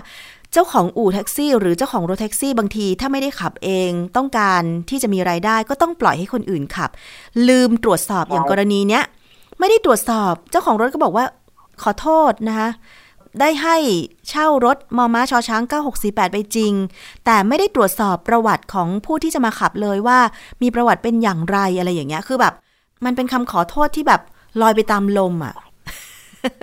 เจ้าของอู่แท็กซี่ หรือเจ้าของรถแท็กซี่บางที ถ้าไม่ได้ขับเองต้องการที่จะมีรายได้ก็ต้องปล่อยให้คนอื่นขับ ลืมตรวจสอบอย่างกรณีเนี้ย ไม่ได้ตรวจสอบเจ้าของรถก็บอกว่าขอโทษนะคะ ได้ให้เช่ารถมอม้าชอช้าง 9648 ไปจริง แต่ไม่ได้ตรวจสอบประวัติของผู้ที่จะมาขับเลยว่า มีประวัติเป็นอย่างไรอะไรอย่างเงี้ย คือแบบ มันเป็นคำขอโทษที่แบบลอยไปตามลมอะ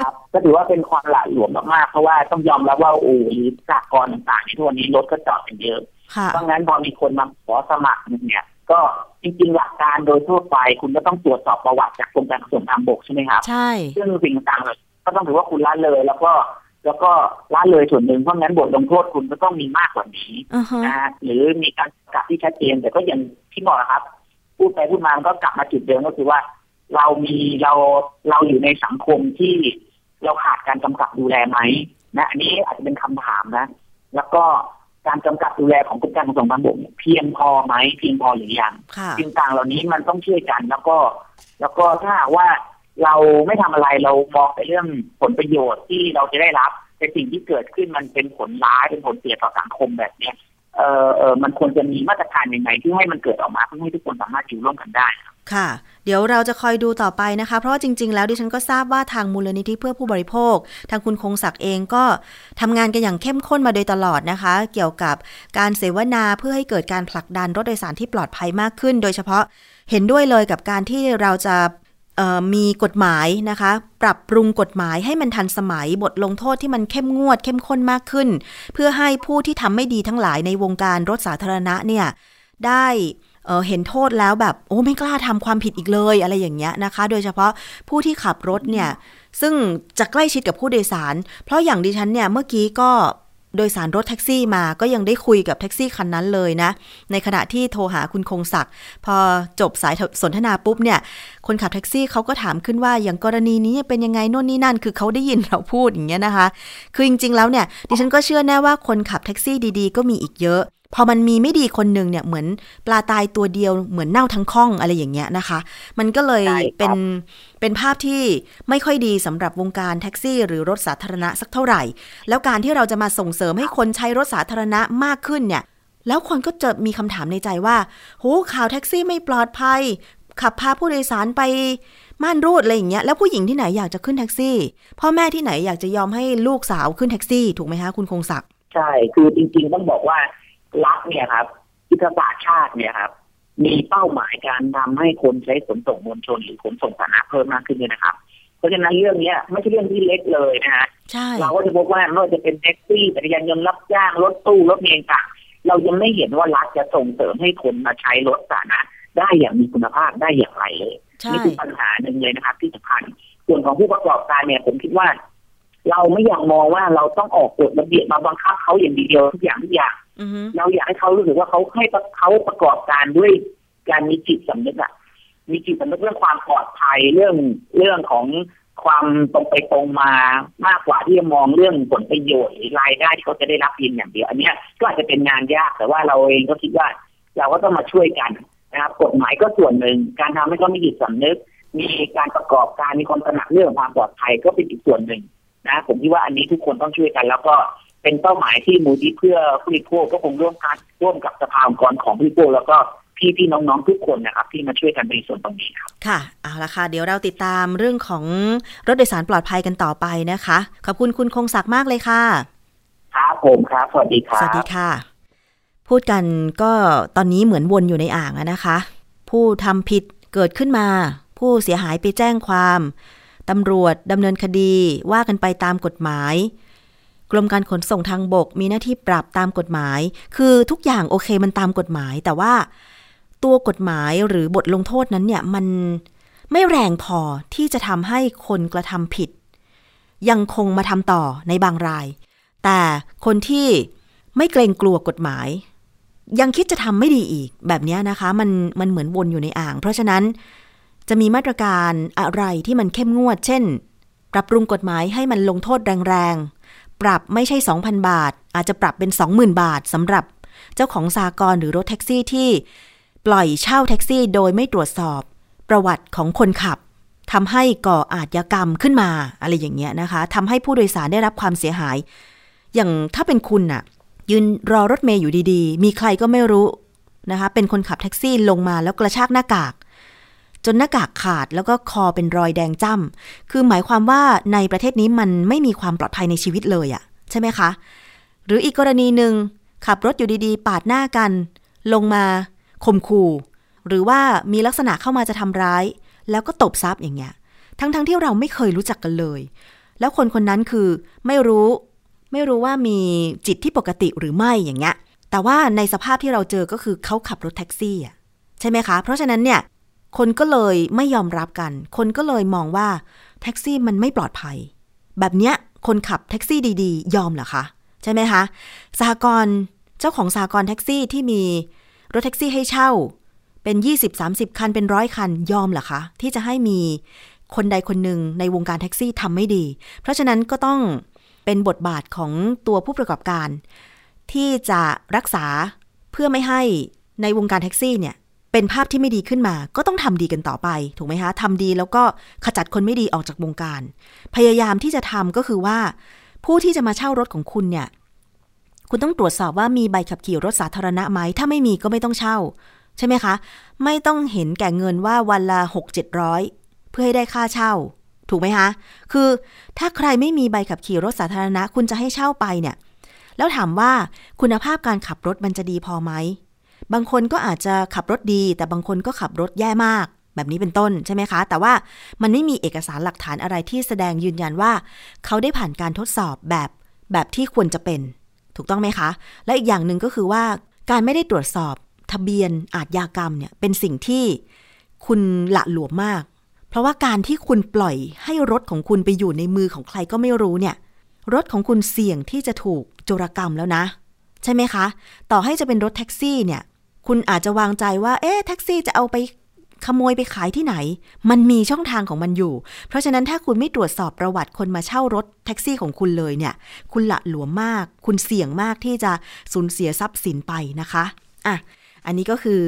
ครับก็ถือว่าเป็นความหละหลวมมากๆ เพราะว่าต้องยอมรับว่าอู่หรือสากลต่างๆที่ทั่วนี้รถก็จอดกันเยอะค่ะเพราะงั้นพอมีคนมาขอสมัครเนี่ยก็จริงๆหลักการโดยทั่วไป คุณก็ต้องตรวจสอบประวัติจากกรมการขนส่งทางบกใช่ไหมครับ ใช่ ซึ่งสิ่งต่างๆเลยก็ต้องถือว่าคุณละเลย แล้วก็ แล้วก็ละเลยส่วนหนึ่งเพราะงั้นบทลงโทษคุณก็ต้องมีมากกว่านี้อือฮะนะฮะหรือมีการกำกับที่ชัดเจนแต่ก็อย่างที่บอกนะครับ พูดไปพูดมามันก็กลับมาจุดเดิมก็คือว่า เรามีเราเราอยู่ในสังคมที่เราขาดการกำกับดูแลไหมนะอันนี้อาจจะเป็นคำถามนะ แล้วก็การกำกับดูแลของกรมการขนส่งทางบกเนี่ยเพียงพอไหมเพียงพอหรือยังค่ะสิ่งต่างเหล่านี้มันต้องช่วยกันแล้วก็ แล้วก็ถ้าหากว่า เราไม่ทำอะไรเรามองแต่เรื่องผลประโยชน์ที่เราจะได้รับ แต่สิ่งที่เกิดขึ้นมันเป็นผลร้ายเป็นผลเสียต่อสังคมแบบเนี้ยเออเออมันควรจะมีมาตรการยังไงที่ให้มันเกิดออกมาเพื่อให้ทุกคนสามารถอยู่ร่วมกันได้ค่ะ เดี๋ยวเราจะคอยดูต่อไปนะคะ เพราะว่าจริง ๆ แล้วดิฉันก็ทราบว่าทางมูลนิธิเพื่อผู้บริโภค ทางคุณคงศักดิ์เองก็ทำงานกันอย่างเข้มข้นมาโดยตลอดนะคะ เกี่ยวกับการเสวนาเพื่อให้เกิดการผลักดันรถโดยสารที่ปลอดภัยมากขึ้น โดยเฉพาะเห็นด้วยเลยกับการที่เราจะ มีกฎหมายนะคะ ปรับปรุงกฎหมายให้มันทันสมัยบทลงโทษที่มันเข้มงวด เข้มข้นมากขึ้น เพื่อให้ผู้ที่ทำไม่ดีทั้งหลายในวงการรถสาธารณะเนี่ยได้เเห็นโทษแล้วแบบโอ้ไม่กล้าทำความผิดอีกเลยอะไรอย่างเงี้ยนะคะ โดยเฉพาะผู้ที่ขับรถเนี่ยซึ่งจะใกล้ชิดกับผู้โดยสาร เพราะอย่างดิฉันเนี่ยเมื่อกี้ก็ โดยสารรถแท็กซี่มาก็ยังได้คุยกับแท็กซี่คันนั้นเลยนะ ในขณะที่โทรหาคุณคงศักดิ์พอจบสายสนทนาปุ๊บเนี่ย คนขับแท็กซี่เขาก็ถามขึ้นว่าอย่างกรณีนี้เป็นยังไงโน่นนี่นั่น คือเขาได้ยินเราพูดอย่างเงี้ยนะคะ คือจริงๆแล้วเนี่ยดิฉันก็เชื่อแน่ว่าคนขับแท็กซี่ดีๆ ก็มีอีกเยอะ พอมันมีไม่ดีคนหนึ่งเนี่ยเหมือนปลาตายตัวเดียวเหมือนเน่าทั้งข้องอะไรอย่างเงี้ยนะคะ มันก็เลยใช่ครับเป็นเป็นภาพที่ไม่ค่อยดีสำหรับวงการแท็กซี่ หรือรถสาธารณะสักเท่าไหร่ แล้วการที่เราจะมาส่งเสริมให้คนใช้รถสาธารณะมากขึ้นเนี่ย แล้วคนก็จะมีคำถามในใจว่าโหข่าวแท็กซี่ไม่ปลอดภัย ขับพาผู้โดยสารไปม่านรูดอะไรอย่างเงี้ยแล้วผู้หญิงที่ไหนอยากจะขึ้นแท็กซี่ พ่อแม่ที่ไหนอยากจะยอมให้ลูกสาวขึ้นแท็กซี่ ถูกไหมคะคุณคงศักดิ์ใช่คือจริง ๆ ต้องบอกว่า รัฐเนี่ยครับยุทธศาสตร์ชาติเนี่ยครับ มีเป้าหมายการทำให้คนใช้ขนส่งมวลชนหรือขนส่งสาธารณะเพิ่มมากขึ้นด้วยนะครับ เพราะฉะนั้นเรื่องเนี้ยไม่ใช่เรื่องที่เล็กเลยนะฮะใช่เราก็จะพบว่าไม่ว่าจะเป็นแท็กซี่จักรยานยนต์รับจ้างรถตู้รถเมล์ต่างเรายังไม่เห็นว่ารัฐจะส่งเสริมให้คนมาใช้รถสาธารณะได้อย่างมีคุณภาพได้อย่างไรเลยใช่นี่คือปัญหาหนึ่งเลยนะครับ ที่สำคัญส่วนของผู้ประกอบการเนี่ยผมคิดว่า เราไม่อยากมองว่าเราต้องออกกฎระเบียบมาบังคับเขาอย่างเดียวทุกอย่างทุกอย่างอือฮึ เราอยากให้เขารู้สึกว่าเขาให้เขาประกอบการด้วยการมีจิตสำนึกอะมีจิตสำนึกเรื่องความปลอดภัยเรื่องเรื่องของความตรงไปตรงมามากกว่าที่จะมองเรื่องผลประโยชน์หรือรายได้ที่เขาจะได้รับเพียงอย่างเดียว อันนี้ก็อาจจะเป็นงานยากแต่ว่าเราเองก็คิดว่า เราก็ต้องมาช่วยกันนะครับกฎหมายก็ส่วนหนึ่ง การทำให้เขามีจิตสำนึก มีการประกอบการมีความตระหนักเรื่องความปลอดภัยก็เป็นอีกส่วนหนึ่งนะผมคิดว่าอันนี้ทุกคนต้องช่วยกัน แล้วก็ เป็นเป้าหมายที่มูลที่เพื่อผู้บริโภคก็คงร่วมกันร่วมกับสภาองค์กรของผู้บริโภคแล้วก็พี่พี่ๆน้องๆทุกคนนะครับ ที่มาช่วยกันในส่วนตรงนี้ครับค่ะเอาละค่ะ เดี๋ยวเราติดตามเรื่องของรถโดยสารปลอดภัยกันต่อไปนะคะ ขอบคุณคุณคงศักดิ์มากเลยค่ะครับผมครับสวัสดีครัสวัสดีบค่ะ พูดกันก็ตอนนี้เหมือนวนอยู่ในอ่างอะนะคะ ผู้ทำผิดเกิดขึ้นมา ผู้เสียหายไปแจ้งความตำรวจดำเนินคดีว่ากันไปตามกฎหมาย กรมการขนส่งทางบกมีหน้าที่ปรับตามกฎหมาย คือทุกอย่างโอเคมันตามกฎหมาย แต่ว่าตัวกฎหมายหรือบทลงโทษนั้นเนี่ยมันไม่แรงพอที่จะทำให้คนกระทำผิด ยังคงมาทำต่อในบางราย แต่คนที่ไม่เกรงกลัวกฎหมาย ยังคิดจะทำไม่ดีอีกแบบนี้นะคะ มันมันเหมือนวนอยู่ในอ่าง เพราะฉะนั้นจะมีมาตรการอะไรที่มันเข้มงวด เช่น ปรับปรุงกฎหมายให้มันลงโทษแรงๆ ปรับไม่ใช่ 2,000 บาท อาจจะปรับเป็น 20,000 บาทสำหรับเจ้าของสากลหรือรถแท็กซี่ที่ปล่อยเช่าแท็กซี่โดยไม่ตรวจสอบประวัติของคนขับทำให้ก่ออาชญากรรมขึ้นมาอะไรอย่างเงี้ยนะคะทำให้ผู้โดยสารได้รับความเสียหาย อย่างถ้าเป็นคุณน่ะ ยืนรอรถเมย์อยู่ดีๆ มีใครก็ไม่รู้นะคะ เป็นคนขับแท็กซี่ลงมาแล้วกระชากหน้ากาก จนหน้ากากขาดแล้วก็คอเป็นรอยแดงจ้ำคือหมายความว่าในประเทศนี้มันไม่มีความปลอดภัยในชีวิตเลยอะใช่ไหมคะ หรืออีกกรณีหนึ่งขับรถอยู่ดีๆ ปาดหน้ากัน ลงมาข่มขู่หรือว่ามีลักษณะเข้ามาจะทำร้าย แล้วก็ตบทรัพย์อย่างเงี้ย ทั้งๆที่เราไม่เคยรู้จักกันเลย แล้วคนคนนั้นคือไม่รู้ไม่รู้ว่ามีจิตที่ปกติหรือไม่อย่างเงี้ยแต่ว่าในสภาพที่เราเจอก็คือเขาขับรถแท็กซี่อะใช่ไหมคะ เพราะฉะนั้นเนี่ย คนก็เลยไม่ยอมรับกัน คนก็เลยมองว่าแท็กซี่มันไม่ปลอดภัย แบบเนี้ยคนขับแท็กซี่ดีๆ ยอมเหรอคะ ใช่ไหมคะสหกรณ์เจ้าของสหกรณ์แท็กซี่ที่มีรถแท็กซี่ให้เช่า เป็น 20-30 คันเป็นร้อยคันยอมเหรอคะ ที่จะให้มีคนใดคนหนึ่งในวงการแท็กซี่ทำไม่ดี เพราะฉะนั้นก็ต้องเป็นบทบาทของตัวผู้ประกอบการ ที่จะรักษาเพื่อไม่ให้ในวงการแท็กซี่เนี่ย เป็นภาพที่ไม่ดีขึ้นมาก็ต้องทำดีกันต่อไป ถูกไหมคะทำดีแล้วก็ขจัดคนไม่ดีออกจากวงการ พยายามที่จะทำก็คือว่า ผู้ที่จะมาเช่ารถของคุณเนี่ย คุณต้องตรวจสอบว่ามีใบขับขี่รถสาธารณะไหมถ้าไม่มีก็ไม่ต้องเช่า ใช่ไหมคะ ไม่ต้องเห็นแก่เงินว่าวันละหกเจ็ดร้อยเพื่อให้ได้ค่าเช่า ถูกไหมคะคือถ้าใครไม่มีใบขับขี่รถสาธารณะ คุณจะให้เช่าไปเนี่ยแล้วถามว่าคุณภาพการขับรถมันจะดีพอไหม บางคนก็อาจจะขับรถดี แต่บางคนก็ขับรถแย่มาก แบบนี้เป็นต้นใช่ไหมคะ แต่ว่ามันไม่มีเอกสารหลักฐานอะไรที่แสดงยืนยันว่า เขาได้ผ่านการทดสอบแบบแบบที่ควรจะเป็น ถูกต้องไหมคะ และอีกอย่างหนึ่งก็คือว่าการไม่ได้ตรวจสอบทะเบียนอาทยากรรมเนี่ยเป็นสิ่งที่คุณละหลวมมาก เพราะว่าการที่คุณปล่อยให้รถของคุณไปอยู่ในมือของใครก็ไม่รู้เนี่ย รถของคุณเสี่ยงที่จะถูกโจรกรรมแล้วนะ ใช่ไหมคะ ต่อให้จะเป็นรถแท็กซี่เนี่ย คุณอาจจะวางใจว่า เอ๊ะแท็กซี่จะเอาไปขโมยไปขายที่ไหน มันมีช่องทางของมันอยู่ เพราะฉะนั้นถ้าคุณไม่ตรวจสอบประวัติคนมาเช่ารถแท็กซี่ของคุณเลยเนี่ย คุณละหลวมมาก คุณเสี่ยงมากที่จะสูญเสียทรัพย์สินไปนะคะ อะ อันนี้ก็คือ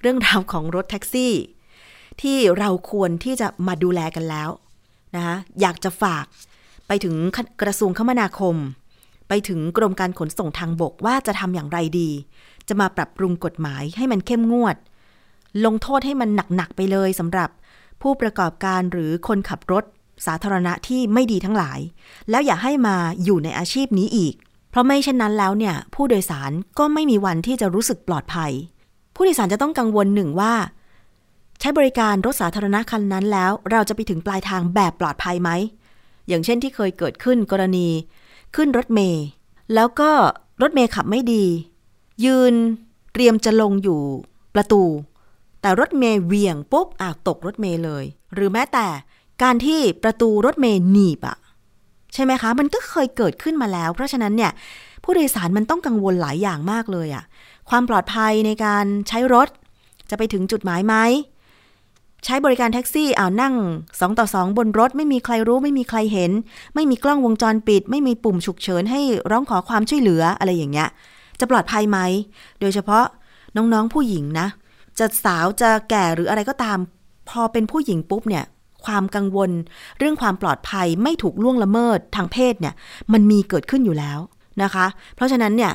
เรื่องราวของรถแท็กซี่ ที่เราควรที่จะมาดูแลกันแล้วนะคะอยากจะฝากไปถึงกระทรวงคมนาคม ไปถึงกรมการขนส่งทางบกว่าจะทำอย่างไรดี จะมาปรับปรุงกฎหมายให้มันเข้มงวด ลงโทษให้มันหนัก ๆ ไปเลยสำหรับผู้ประกอบการหรือคนขับรถสาธารณะที่ไม่ดีทั้งหลาย แล้วอย่าให้มาอยู่ในอาชีพนี้อีก เพราะไม่เช่นนั้นแล้วเนี่ย ผู้โดยสารก็ไม่มีวันที่จะรู้สึกปลอดภัย ผู้โดยสารจะต้องกังวลหนึ่งว่า ใช้บริการรถสาธารณะคันนั้นแล้ว เราจะไปถึงปลายทางแบบปลอดภัยไหมอย่างเช่นที่เคยเกิดขึ้นกรณี ขึ้นรถเมย์แล้วก็รถเมย์ขับไม่ดี ยืนเตรียมจะลงอยู่ประตู แต่รถเมย์เวียงปุ๊บอาตกรถเมย์เลย หรือแม้แต่การที่ประตูรถเมย์หนีบอะใช่ไหมคะ มันก็เคยเกิดขึ้นมาแล้ว เพราะฉะนั้นเนี่ยผู้โดยสารมันต้องกังวลหลายอย่างมากเลยอะความปลอดภัยในการใช้รถ จะไปถึงจุดหมายไหมใช้บริการแท็กซี่อ้าวนั่งสองต่อสองบนรถ ไม่มีใครรู้ไม่มีใครเห็น ไม่มีกล้องวงจรปิด ไม่มีปุ่มฉุกเฉินให้ร้องขอความช่วยเหลืออะไรอย่างเงี้ย จะปลอดภัยไหม โดยเฉพาะน้องๆผู้หญิงนะ จะสาวจะแก่หรืออะไรก็ตาม พอเป็นผู้หญิงปุ๊บเนี่ย ความกังวล เรื่องความปลอดภัยไม่ถูกล่วงละเมิดทางเพศเนี่ย มันมีเกิดขึ้นอยู่แล้วนะคะ เพราะฉะนั้นเนี่ย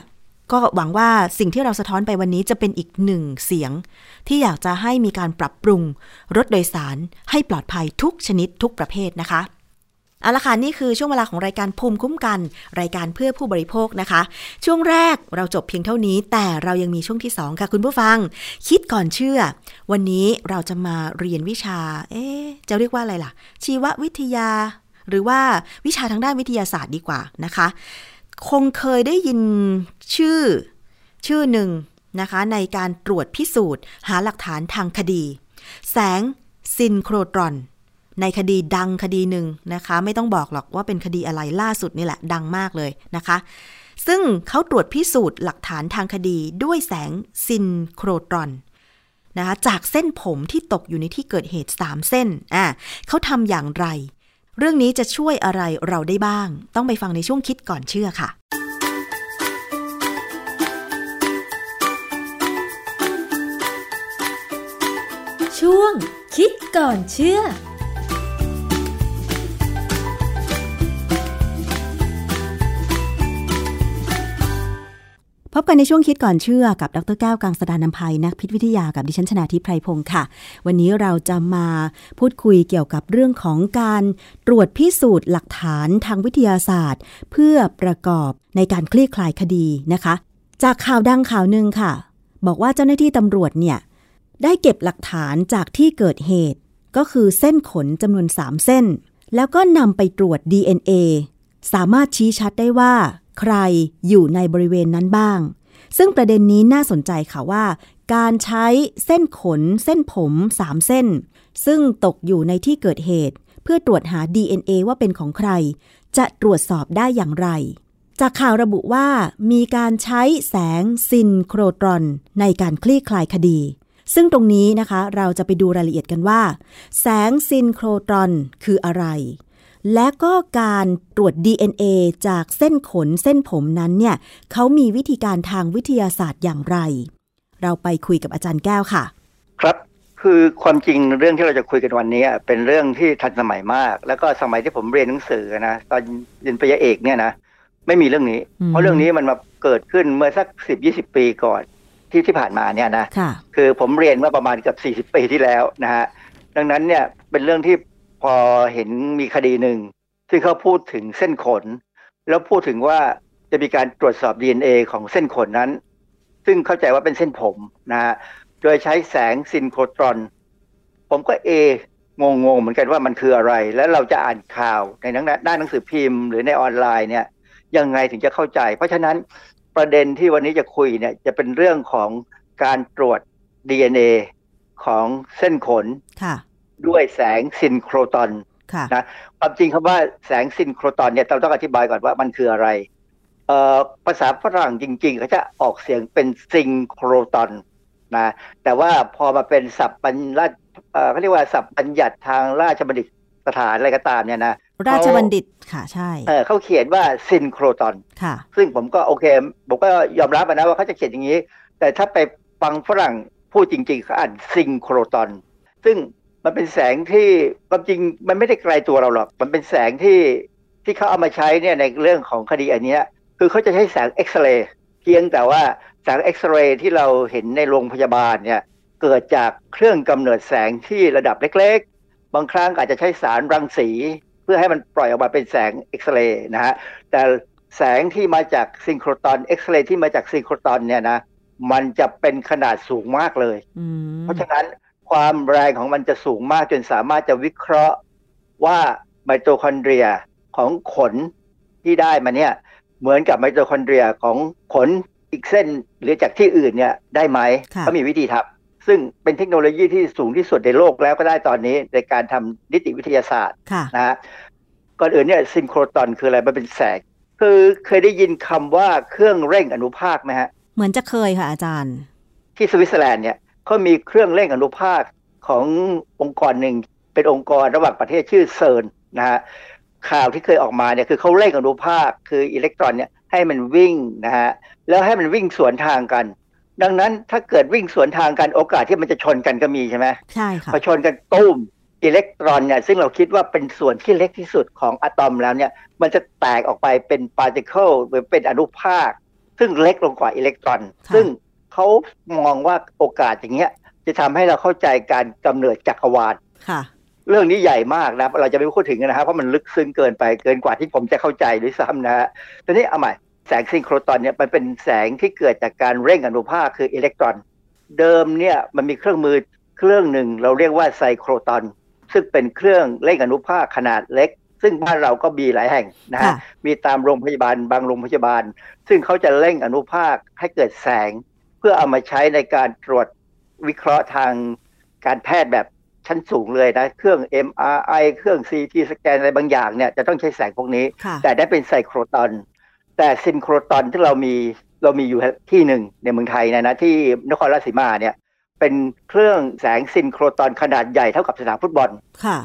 ก็หวังว่าสิ่งที่เราสะท้อนไปวันนี้จะเป็นอีกหนึ่งเสียง ที่อยากจะให้มีการปรับปรุง รถโดยสารให้ปลอดภัยทุกชนิดทุกประเภทนะคะ เอาละค่ะนี่คือช่วงเวลาของรายการภูมิคุ้มกัน รายการเพื่อผู้บริโภคนะคะ ช่วงแรกเราจบเพียงเท่านี้ แต่เรายังมีช่วงที่ 2 ค่ะคุณผู้ฟัง คิดก่อนเชื่อ วันนี้เราจะมาเรียนวิชา เอ๊จะเรียกว่าอะไรล่ะ ชีววิทยา หรือว่าวิชาทางด้านวิทยาศาสตร์ดีกว่านะคะ คงเคยได้ยินชื่อชื่อหนึ่งนะคะในการตรวจพิสูจน์ หาหลักฐานทางคดี แสงซินโครตรอน ในคดีดังคดีหนึ่งนะคะ ไม่ต้องบอกหรอกว่าเป็นคดีอะไรล่าสุดนี่แหละ ดังมากเลยนะคะ ซึ่งเขาตรวจพิสูจน์หลักฐานทางคดีด้วยแสงซินโครตรอนนะคะจากเส้นผมที่ตกอยู่ในที่เกิดเหตุ 3 เส้นอะเขาทำอย่างไร เรื่องนี้จะช่วยอะไรเราได้บ้าง ต้องไปฟังในช่วงคิดก่อนเชื่อค่ะช่วงคิดก่อนเชื่อ พบกันในช่วงคิดก่อนเชื่อกับดรแก้วกังสดานนภัยนักพิษวิทยากับดิฉันชนาทิพไพรพงศ์ค่ะ วันนี้เราจะมาพูดคุยเกี่ยวกับเรื่องของการตรวจพิสูจน์หลักฐานทางวิทยาศาสตร์ เพื่อประกอบในการคลี่คลายคดีนะคะ จากข่าวดังข่าวหนึ่งค่ะ บอกว่าเจ้าหน้าที่ตำรวจเนี่ยได้เก็บหลักฐานจากที่เกิดเหตุ ก็คือเส้นขนจำนวน 3 เส้น แล้วก็นำไปตรวจ DNA สามารถชี้ชัดได้ว่า ใครอยู่ในบริเวณนั้นบ้าง ซึ่งประเด็นนี้น่าสนใจค่ะว่า การใช้เส้นขนเส้นผมสามเส้น ซึ่งตกอยู่ในที่เกิดเหตุ เพื่อตรวจหา DNA ว่าเป็นของใคร จะตรวจสอบได้อย่างไร จากข่าวระบุว่า มีการใช้แสงซินโครตรอน ในการคลี่คลายคดี ซึ่งตรงนี้นะคะเราจะไปดูรายละเอียดกันว่า แสงซินโครตรอนคืออะไร และก็การตรวจ DNA จากเส้นขนเส้นผมนั้นเนี่ยเขามีวิธีการทางวิทยาศาสตร์อย่างไร เราไปคุยกับอาจารย์แก้วค่ะ ครับคือความจริงเรื่องที่เราจะคุยกันวันนี้ เป็นเรื่องที่ทันสมัยมาก แล้วก็สมัยที่ผมเรียนหนังสือนะตอนเรียนปริญญาเอกเนี่ยนะไม่มีเรื่องนี้ เพราะเรื่องนี้มันมาเกิดขึ้นเมื่อสักสิบยี่สิบปีก่อนที่ที่ผ่านมาเนี่ยนะคือผมเรียนเมื่อประมาณเกือบสี่สิบปีที่แล้วนะฮะดังนั้นเนี่ยเป็นเรื่องที่ พอเห็นมีคดีหนึ่งที่เขาพูดถึงเส้นขน แล้วพูดถึงว่าจะมีการตรวจสอบ DNA ของเส้นขนนั้น ซึ่งเข้าใจว่าเป็นเส้นผมนะฮะโดยใช้แสงซินโครตรอน ผมก็เองงงๆเหมือนกันว่ามันคืออะไร แล้วเราจะอ่านข่าวในหน้าหนังสือพิมพ์หรือในออนไลน์เนี่ยยังไงถึงจะเข้าใจ เพราะฉะนั้นประเด็นที่วันนี้จะคุยเนี่ยจะเป็นเรื่องของการตรวจ DNA ของเส้นขน ด้วยแสงซินโครตรอนนะความจริงคำว่าแสงซินโครตรอนเนี่ยเราต้องอธิบายก่อนว่ามันคืออะไรเอ่อภาษาฝรั่งจริงๆเขาจะออกเสียงเป็น synchrotronนะแต่ว่าพอมาเป็นศัพท์บรรยัติเขาเรียกว่าศัพท์บัญญัติทางราชบัณฑิตสถานอะไรก็ตามเนี่ยนะราชบัณฑิตค่ะใช่เออเขาเขียนว่าซินโครตอนค่ะ ซึ่งผมก็โอเค ผมก็ยอมรับนะว่าเขาจะเขียนอย่างนี้ แต่ถ้าไปฟังฝรั่งพูดจริงๆเขาอ่านซิงโครตอน ซึ่ง มันเป็นแสงที่ความจริงมันไม่ได้ไกลตัวเราหรอก มันเป็นแสงที่ที่เขาเอามาใช้เนี่ยในเรื่องของคดีอันนี้คือเขาจะใช้แสงเอ็กซเรย์เพียงแต่ว่าแสงเอ็กซเรย์ที่เราเห็นในโรงพยาบาลเนี่ยเกิดจากเครื่องกำเนิดแสงที่ระดับเล็กๆ บางครั้งอาจจะใช้สารรังสี เพื่อให้มันปล่อยออกมาเป็นแสงเอ็กซเรย์นะฮะแต่แสงที่มาจากซิงโครตอนเอ็กซเรย์ที่มาจากซิงโครตอนเนี่ยนะมันจะเป็นขนาดสูงมากเลย เพราะฉะนั้น ความแรงของมันจะสูงมากจนสามารถจะวิเคราะห์ว่าไมโตคอนเดรียของขนที่ได้มาเนี่ยเหมือนกับไมโตคอนเดรียของขนอีกเส้นหรือจากที่อื่นเนี่ยได้ไหมค่ะเขามีวิธีทำซึ่งเป็นเทคโนโลยีที่สูงที่สุดในโลกแล้วก็ได้ตอนนี้ในการทำนิติวิทยาศาสตร์ค่ะนะฮะก่อนอื่นเนี่ยซินโครตรอนคืออะไรมันเป็นแสงคือเคยได้ยินคำว่าเครื่องเร่งอนุภาคไหมฮะ เหมือนจะเคยค่ะอาจารย์ ที่สวิตเซอร์แลนด์เนี่ย เขามีเครื่องเร่งอนุภาคขององค์กรหนึ่ง เป็นองค์กรระหว่างประเทศชื่อเซิร์นนะฮะข่าวที่เคยออกมาเนี่ยคือเขาเร่งอนุภาคคืออิเล็กตรอนเนี่ยให้มันวิ่งนะฮะแล้วให้มันวิ่งสวนทางกัน ดังนั้นถ้าเกิดวิ่งสวนทางกันโอกาสที่มันจะชนกันก็มีใช่ไหมใช่ค่ะพอชนกันตุ้มอิเล็กตรอนเนี่ยซึ่งเราคิดว่าเป็นส่วนที่เล็กที่สุดของอะตอมแล้วเนี่ยมันจะแตกออกไปเป็นปาร์ติเคิลหรือเป็นอนุภาค ซึ่งเล็กลงกว่าอิเล็กตรอนค่ะซึ่ง เขามองว่าโอกาสอย่างเงี้ย จะทำให้เราเข้าใจการกำเนิดจักรวาลค่ะ เรื่องนี้ใหญ่มากนะเราจะไม่พูดถึงนะครับเพราะมันลึกซึ้งเกินไปเกินกว่าที่ผมจะเข้าใจด้วยซ้ำนะฮะทีนี้เอาใหม่แสงซิงโครตอนเนี่ยมันเป็นแสงที่เกิดจากการเร่งอนุภาคคืออิเล็กตรอน เดิมเนี่ยมันมีเครื่องมือเครื่องหนึ่งเราเรียกว่าไซโครตอน ซึ่งเป็นเครื่องเร่งอนุภาคขนาดเล็ก ซึ่งบ้านเราก็มีหลายแห่งนะฮะค่ะมีตามโรงพยาบาลบางโรงพยาบาล ซึ่งเขาจะเร่งอนุภาคให้เกิดแสง เพื่อเอามาใช้ในการตรวจวิเคราะห์ทางการแพทย์แบบชั้นสูงเลยนะ เครื่อง MRI เครื่อง CT สแกนอะไรบางอย่างเนี่ยจะต้องใช้แสงพวกนี้ค่ะแต่ได้เป็นไซโครตอน แต่ซินโครตอนที่เรามีเรามีอยู่ที่หนึ่งในเมืองไทยเนยนะที่นครราชสีมาเนี่ยเป็นเครื่องแสงซินโครตอนขนาดใหญ่เท่ากับสนามฟุตบอลค่ะ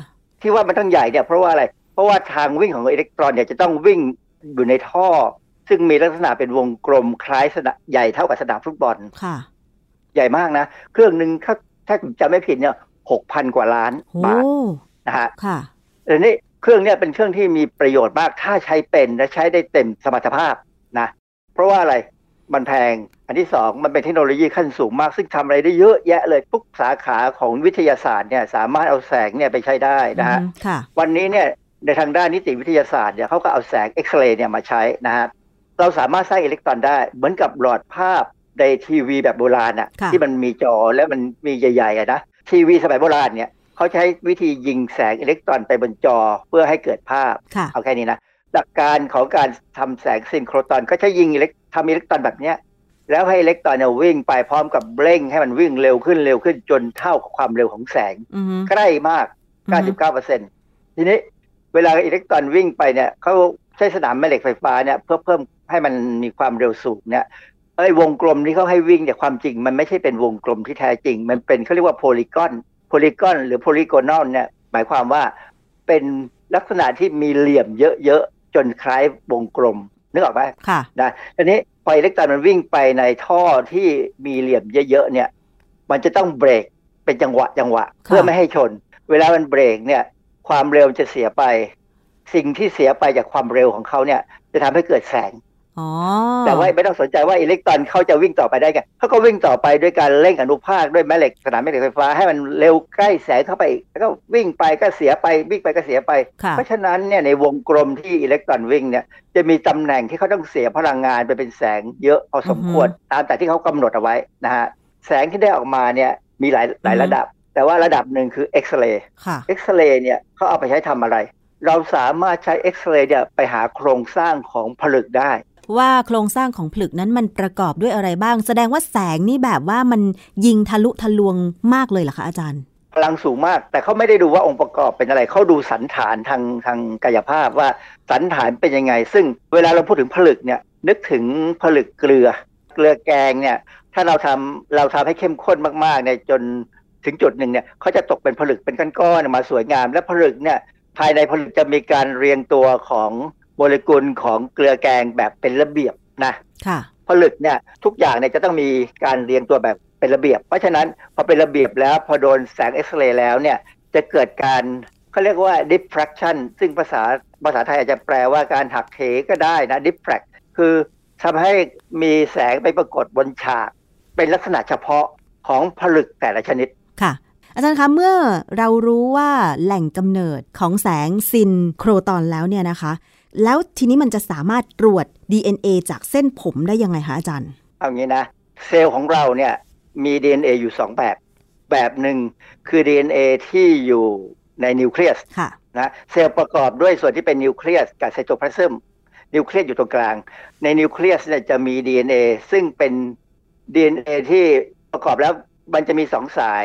ที่ว่ามันต้องใหญ่เนี่ยเพราะว่าอะไร เพราะว่าทางวิ่งของอิเล็กตรอนเนี่ยจะต้องวิ่งอยู่ในท่อ ซึ่งมีลักษณะเป็นวงกลมคล้ายสนามใหญ่เท่ากับสนามฟุตบอลค่ะ ใหญ่มากนะ เครื่องหนึ่งถ้าถ้าผมจำไม่ผิดเนี่ยหกพันกว่าล้านโอ้บาทนะฮะค่ะเดี๋ยวนี้เครื่องเนี่ยเป็นเครื่องที่มีประโยชน์มากถ้าใช้เป็นและใช้ได้เต็มสมรรถภาพนะ เพราะว่าอะไรมันแพง อันที่สองมันเป็นเทคโนโลยีขั้นสูงมาก ซึ่งทำอะไรได้เยอะแยะเลยทุกสาขาของวิทยาศาสตร์เนี่ยสามารถเอาแสงเนี่ยไปใช้ได้นะฮะอืมค่ะวันนี้เนี่ยในทางด้านนิติวิทยาศาสตร์เนี่ยเขาก็เอาแสงเอ็กซเรย์เนี่ยมาใช้นะฮะ เราสามารถสร้างอิเล็กตรอนได้ เหมือนกับหลอดภาพในทีวีแบบโบราณอะค่ะที่มันมีจอแล้วมันมีใหญ่ๆอะนะทีวีสมัยโบราณเนี่ยเขาใช้วิธียิงแสงอิเล็กตรอนไปบนจอเพื่อให้เกิดภาพค่ะเอาแค่นี้นะหลักการของการทำแสงซินโครตรอนก็ใช้ยิงอิเล็กทำอิเล็กตรอนแบบเนี้ยแล้วให้อิเล็กตรอนเนี่ยวิ่งไปพร้อมกับเร่งให้มันวิ่งเร็วขึ้นเร็วขึ้นจนเท่ากับความเร็วของแสงอืมใกล้มากอือฮึ99%ทีนี้เวลาอิเล็กตรอนวิ่งไปเนี่ยเขาใช้สนามแม่เหล็กไฟฟ้าเนี่ยเพื่อเพิ่ม ให้มันมีความเร็วสูงเนี่ยไอ้วงกลมที่เขาให้วิ่งเนี่ยความจริง มันไม่ใช่เป็นวงกลมที่แท้จริง มันเป็นเขาเรียกว่าโพลีกอนโพลีกอนหรือโพลีโกนอลเนี่ยหมายความว่าเป็นลักษณะที่มีเหลี่ยมเยอะๆ จนคล้ายวงกลมนึกออกไหมค่ะนะทีนี้พออิเล็กตรอนมันวิ่งไปในท่อที่มีเหลี่ยมเยอะๆเนี่ย มันจะต้องเบรกเป็นจังหวะจังหวะค่ะเพื่อไม่ให้ชน เวลามันเบรกเนี่ย ความเร็วจะเสียไป สิ่งที่เสียไปจากความเร็วของเขาเนี่ย จะทำให้เกิดแสงอ๋อ แต่ว่าไม่ต้องสนใจว่าอิเล็กตรอนเขาจะวิ่งต่อไปได้ไงเขาก็วิ่งต่อไปด้วยการเร่งอนุภาคด้วยแม่เหล็กสนามแม่เหล็กไฟฟ้าให้มันเร็วใกล้แสงเข้าไปอีกแล้วก็วิ่งไปก็เสียไปวิ่งไปก็เสียไปค่ะเพราะฉะนั้นเนี่ยในวงกลมที่อิเล็กตรอนวิ่งเนี่ยจะมีตำแหน่งที่เขาต้องเสียพลังงานไปเป็นแสงเยอะพอสมควรตามแต่ที่เขากำหนดเอาไว้นะฮะแสงที่ได้ออกมาเนี่ยมีหลายหลายระดับ แต่ว่าระดับหนึ่งคือเอ็กซเรย์ค่ะเอ็กซเรย์เนี่ยเขาเอาไปใช้ทำอะไร เราสามารถใช้เอ็กซเรย์เนี่ยไปหาโครงสร้างของผลึกได้ ว่าโครงสร้างของผลึกนั้นมันประกอบด้วยอะไรบ้าง แสดงว่าแสงนี่แบบว่ามันยิงทะลุทะลวงมากเลยเหรอคะอาจารย์พลังสูงมาก แต่เขาไม่ได้ดูว่าองค์ประกอบเป็นอะไรเขาดูสันฐานทางทางกายภาพว่าสันฐานเป็นยังไง ซึ่งเวลาเราพูดถึงผลึกเนี่ยนึกถึงผลึกเกลือ เกลือแกงเนี่ยถ้าเราทำเราทำให้เข้มข้นมากๆเนี่ยจนถึงจุดหนึ่งเนี่ยเขาจะตกเป็นผลึกเป็นก้อนๆมาสวยงาม และผลึกเนี่ยภายในผลึกจะมีการเรียงตัวของ โมเลกุลของเกลือแกงแบบเป็นระเบียบนะค่ะผลึกเนี่ยทุกอย่างเนี่ยจะต้องมีการเรียงตัวแบบเป็นระเบียบ เพราะฉะนั้นพอเป็นระเบียบแล้วพอโดนแสงเอ็กซเรย์แล้วเนี่ยจะเกิดการเขาเรียกว่า diffraction ซึ่งภาษาภาษาไทยอาจจะแปลว่าการหักเหก็ได้นะ diffract คือทำให้มีแสงไปปรากฏบนฉาก เป็นลักษณะเฉพาะของผลึกแต่ละชนิดค่ะอาจารย์คะเมื่อเรารู้ว่าแหล่งกำเนิดของแสงซินโครตอนแล้วเนี่ยนะคะ แล้วทีนี้มันจะสามารถตรวจ DNA จากเส้นผมได้ยังไงคะอาจารย์ เอางี้นะ เซลล์ของเราเนี่ยมี DNA อยู่สองแบบ แบบหนึ่งคือ DNA ที่อยู่ในนิวเคลียสค่ะนะเซลล์ประกอบด้วยส่วนที่เป็นนิวเคลียสกับไซโตพลาซึมนิวเคลียสอยู่ตรงกลาง ในนิวเคลียสเนี่ยจะมี DNA ซึ่งเป็น DNA ที่ประกอบแล้วมันจะมีสองสาย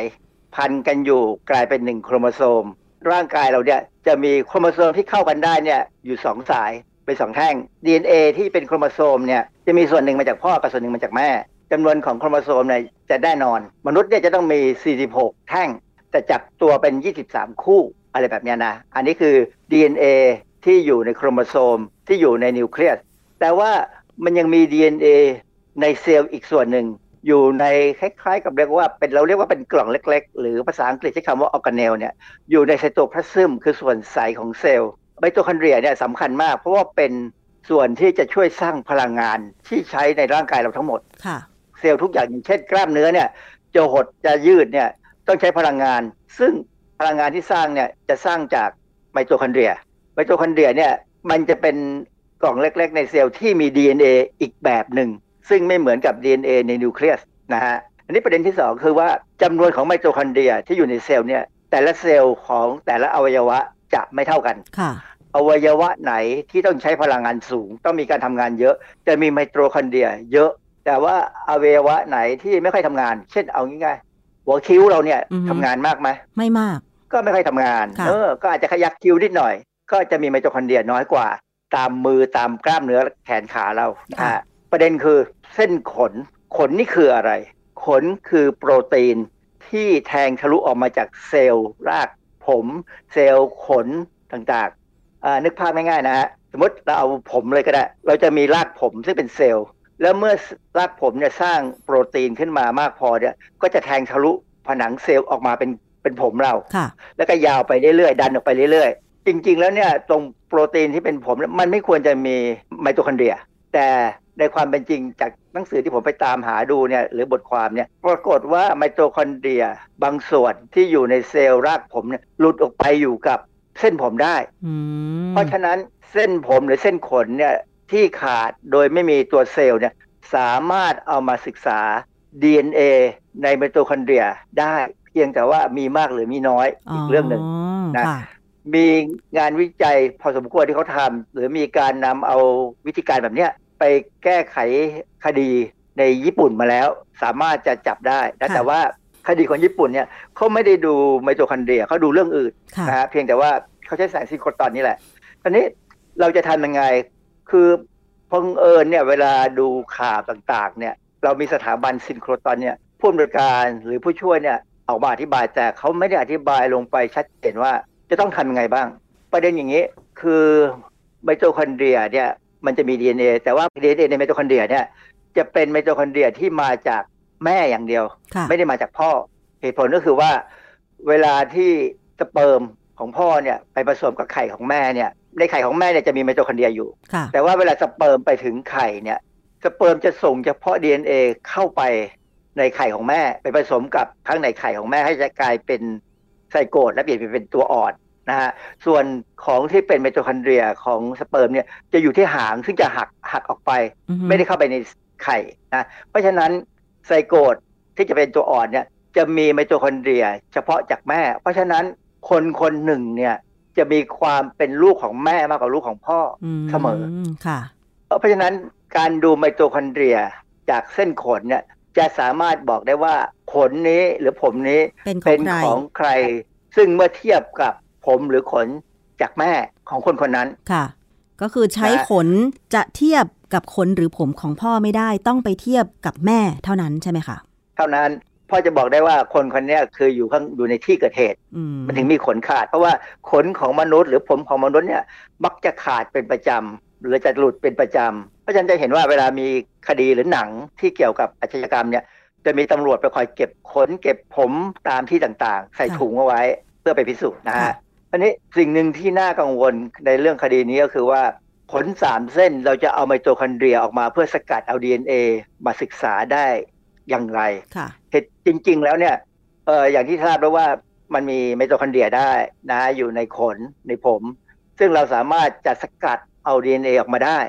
พันกันอยู่กลายเป็นหนึ่งโครโมโซม ร่างกายเราเนี่ย จะมีโครโมโซมที่เข้ากันได้เนี่ยอยู่สองสายเป็นสองแท่ง DNA ที่เป็นโครโมโซมเนี่ยจะมีส่วนหนึ่งมาจากพ่อกับส่วนหนึ่งมาจากแม่จำนวนของโครโมโซมเนี่ยจะแน่นอน มนุษย์เนี่ยจะต้องมี 46 แท่ง แต่จับตัวเป็น 23 คู่อะไรแบบนี้นะ อันนี้คือ DNA ที่อยู่ในโครโมโซมที่อยู่ในนิวเคลียสแต่ว่ามันยังมี DNA ในเซลล์อีกส่วนหนึ่ง อยู่ในคล้ายๆ กับเรียกว่าเป็นเราเรียกว่าเป็นกล่องเล็ก ๆ หรือภาษาอังกฤษใช้คำว่าออร์แกเนลเนี่ยอยู่ในไซโตพลาซึมคือส่วนใสของเซลล์ไมโตคอนเดรียเนี่ยสำคัญมาก เพราะว่าเป็นส่วนที่จะช่วยสร้างพลังงานที่ใช้ในร่างกายเราทั้งหมดค่ะเซลล์ทุกอย่างอย่างเช่นกล้ามเนื้อเนี่ยจะหดจะยืดเนี่ยต้องใช้พลังงาน ซึ่งพลังงานที่สร้างเนี่ยจะสร้างจากไมโตคอนเดรียไมโตคอนเดรียเนี่ยมันจะเป็นกล่องเล็ก ๆ ในเซลล์ที่มี DNA อีกแบบหนึ่ง ซึ่งไม่เหมือนกับ DNA ในนิวเคลียสนะฮะอันนี้ประเด็นที่สองคือว่าจำนวนของไมโตคอนเดรียที่อยู่ในเซลล์เนี่ยแต่ละเซลล์ของแต่ละอวัยวะจะไม่เท่ากันค่ะอวัยวะไหนที่ต้องใช้พลังงานสูง ต้องมีการทำงานเยอะ จะมีไมโตคอนเดรียเยอะ แต่ว่าอวัยวะไหนที่ไม่ค่อยทำงาน เช่นเอาง่ายๆหัวคิ้วเราเนี่ยอือฮึทำงานมากไหมไม่มาก ก็ไม่ค่อยทำงานค่ะเออก็อาจจะขยับคิ้วนิดหน่อย ก็จะมีไมโตคอนเดรียน้อยกว่า ตามมือตามกล้ามเนื้อแขนขาเรานะฮะประเด็นคือ เส้นขน ขนนี่คืออะไร ขนคือโปรตีนที่แทงทะลุออกมาจากเซลล์รากผม เซลล์ขนต่างๆอ่านึกภาพง่ายๆนะฮะสมมติเราเอาผมเลยก็ได้ เราจะมีรากผมซึ่งเป็นเซลล์ แล้วเมื่อรากผมเนี่ยสร้างโปรตีนขึ้นมามากพอเนี่ยก็จะแทงทะลุผนังเซลล์ออกมาเป็นเป็นผมเราค่ะแล้วก็ยาวไปเรื่อยๆ ดันออกไปเรื่อยๆ จริงๆ แล้วเนี่ยตรงโปรตีนที่เป็นผมเนี่ยมันไม่ควรจะมีไมโตคอนเดรีย แต่ในความเป็นจริงจาก หนังสือที่ผมไปตามหาดูเนี่ยหรือบทความเนี่ยปรากฏว่าไมโตคอนเดรีย บางส่วนที่อยู่ในเซลล์รากผมเนี่ยหลุดออกไปอยู่กับเส้นผมได้อืมเพราะฉะนั้นเส้นผมหรือเส้นขนเนี่ยที่ขาดโดยไม่มีตัวเซลล์เนี่ยสามารถเอามาศึกษา DNA ในไมโตคอนเดรียได้ เพียงแต่ว่ามีมากหรือมีน้อยอีกเรื่องหนึ่งนะค่ะมีงานวิจัยพอสมควรที่เขาทำหรือมีการนำเอาวิธีการแบบเนี้ย ไปแก้ไขคดีในญี่ปุ่นมาแล้ว สามารถจะจับได้นะค่ะแต่ว่าคดีของญี่ปุ่นเนี่ยเขาไม่ได้ดูไมโตคอนเดรียเขาดูเรื่องอื่นค่ะนะฮะเพียงแต่ว่าเขาใช้แสงซินโครตรอนนี่แหละตอนนี้เราจะทำยังไง คือพังเอิญเนี่ยเวลาดูข่าวต่างๆ เนี่ย เรามีสถาบันซินโครตรอนเนี่ยผู้อำนวยการหรือผู้ช่วยเนี่ยออกมาอธิบายแต่เขาไม่ได้อธิบายลงไปชัดเจนว่าจะต้องทำยังไงบ้าง ประเด็นอย่างนี้คือไมโตคอนเดรียเนี่ย มันจะมี DNA แต่ว่า DNA ในไมโตคอนเดรียเนี่ยจะเป็นไมโตคอนเดรียที่มาจากแม่อย่างเดียวค่ะไม่ได้มาจากพ่อเหตุผลก็คือว่าเวลาที่สเปิร์มของพ่อเนี่ยไปผสมกับไข่ของแม่เนี่ยในไข่ของแม่เนี่ยจะมีไมโตคอนเดรียอยู่ค่ะแต่ว่าเวลาสเปิร์มไปถึงไข่เนี่ยสเปิร์มจะส่งเฉพาะ DNA เข้าไปในไข่ของแม่ ไปผสมกับข้างในไข่ของแม่ให้จะกลายเป็นไซโกตและเปลี่ยนไปเป็นตัวอ่อน นะฮะส่วนของที่เป็นไมโตคอนเดรียของสเปิร์มเนี่ยจะอยู่ที่หางซึ่งจะหักหักออกไปอือฮึไม่ได้เข้าไปในไข่นะเพราะฉะนั้นไซโกตที่จะเป็นตัวอ่อนเนี่ยจะมีไมโตคอนเดรีย เฉพาะจากแม่ เพราะฉะนั้นคนคนหนึ่งเนี่ยจะมีความเป็นลูกของแม่มากกว่าลูกของพ่อเสมอค่ะเพราะฉะนั้นการดูไมโตคอนเดรียจากเส้นขนเนี่ยจะสามารถบอกได้ว่าขนนี้หรือผมนี้เป็นขอเป็งนใครของใคร ซึ่งเมื่อเทียบกับ ผมหรือขนจากแม่ของคนคนนั้นค่ะ ก็คือใช้นะขนจะเทียบกับขนหรือผมของพ่อไม่ได้ต้องไปเทียบกับแม่เท่านั้นใช่ไหมคะเท่านั้นพ่อจะบอกได้ว่าคนคนเนี้ยคืออยู่ข้างอยู่ในที่เกิดเหตุอืมมันถึงมีขนขาด เพราะว่าขนของมนุษย์ หรือผมของมนุษย์เนี่ยมักจะขาดเป็นประจำหรือจะหลุดเป็นประจำเพราะฉะนั้นจะเห็นว่าเวลามีคดีหรือหนังที่เกี่ยวกับอาชญากรรมเนี่ยจะมีตำรวจไปคอยเก็บขนเก็บผมตามที่ต่างๆ ใส่ถุงเอาไว้เพื่อไปพิสูจน์นะฮะ อันนี้สิ่งหนึ่งที่น่ากังวลในเรื่องคดีนี้ก็คือว่าขนสามเส้นเราจะเอาไมโตคอนเดรียออกมาเพื่อสกัดเอา DNA มาศึกษาได้อย่างไรค่ะเหตุจริง ๆ แล้วเนี่ยเอออย่างที่ทราบแล้วว่ามันมีไมโตคอนเดรียได้นะอยู่ในขนในผม ซึ่งเราสามารถจะสกัดเอา DNA ออกมาได้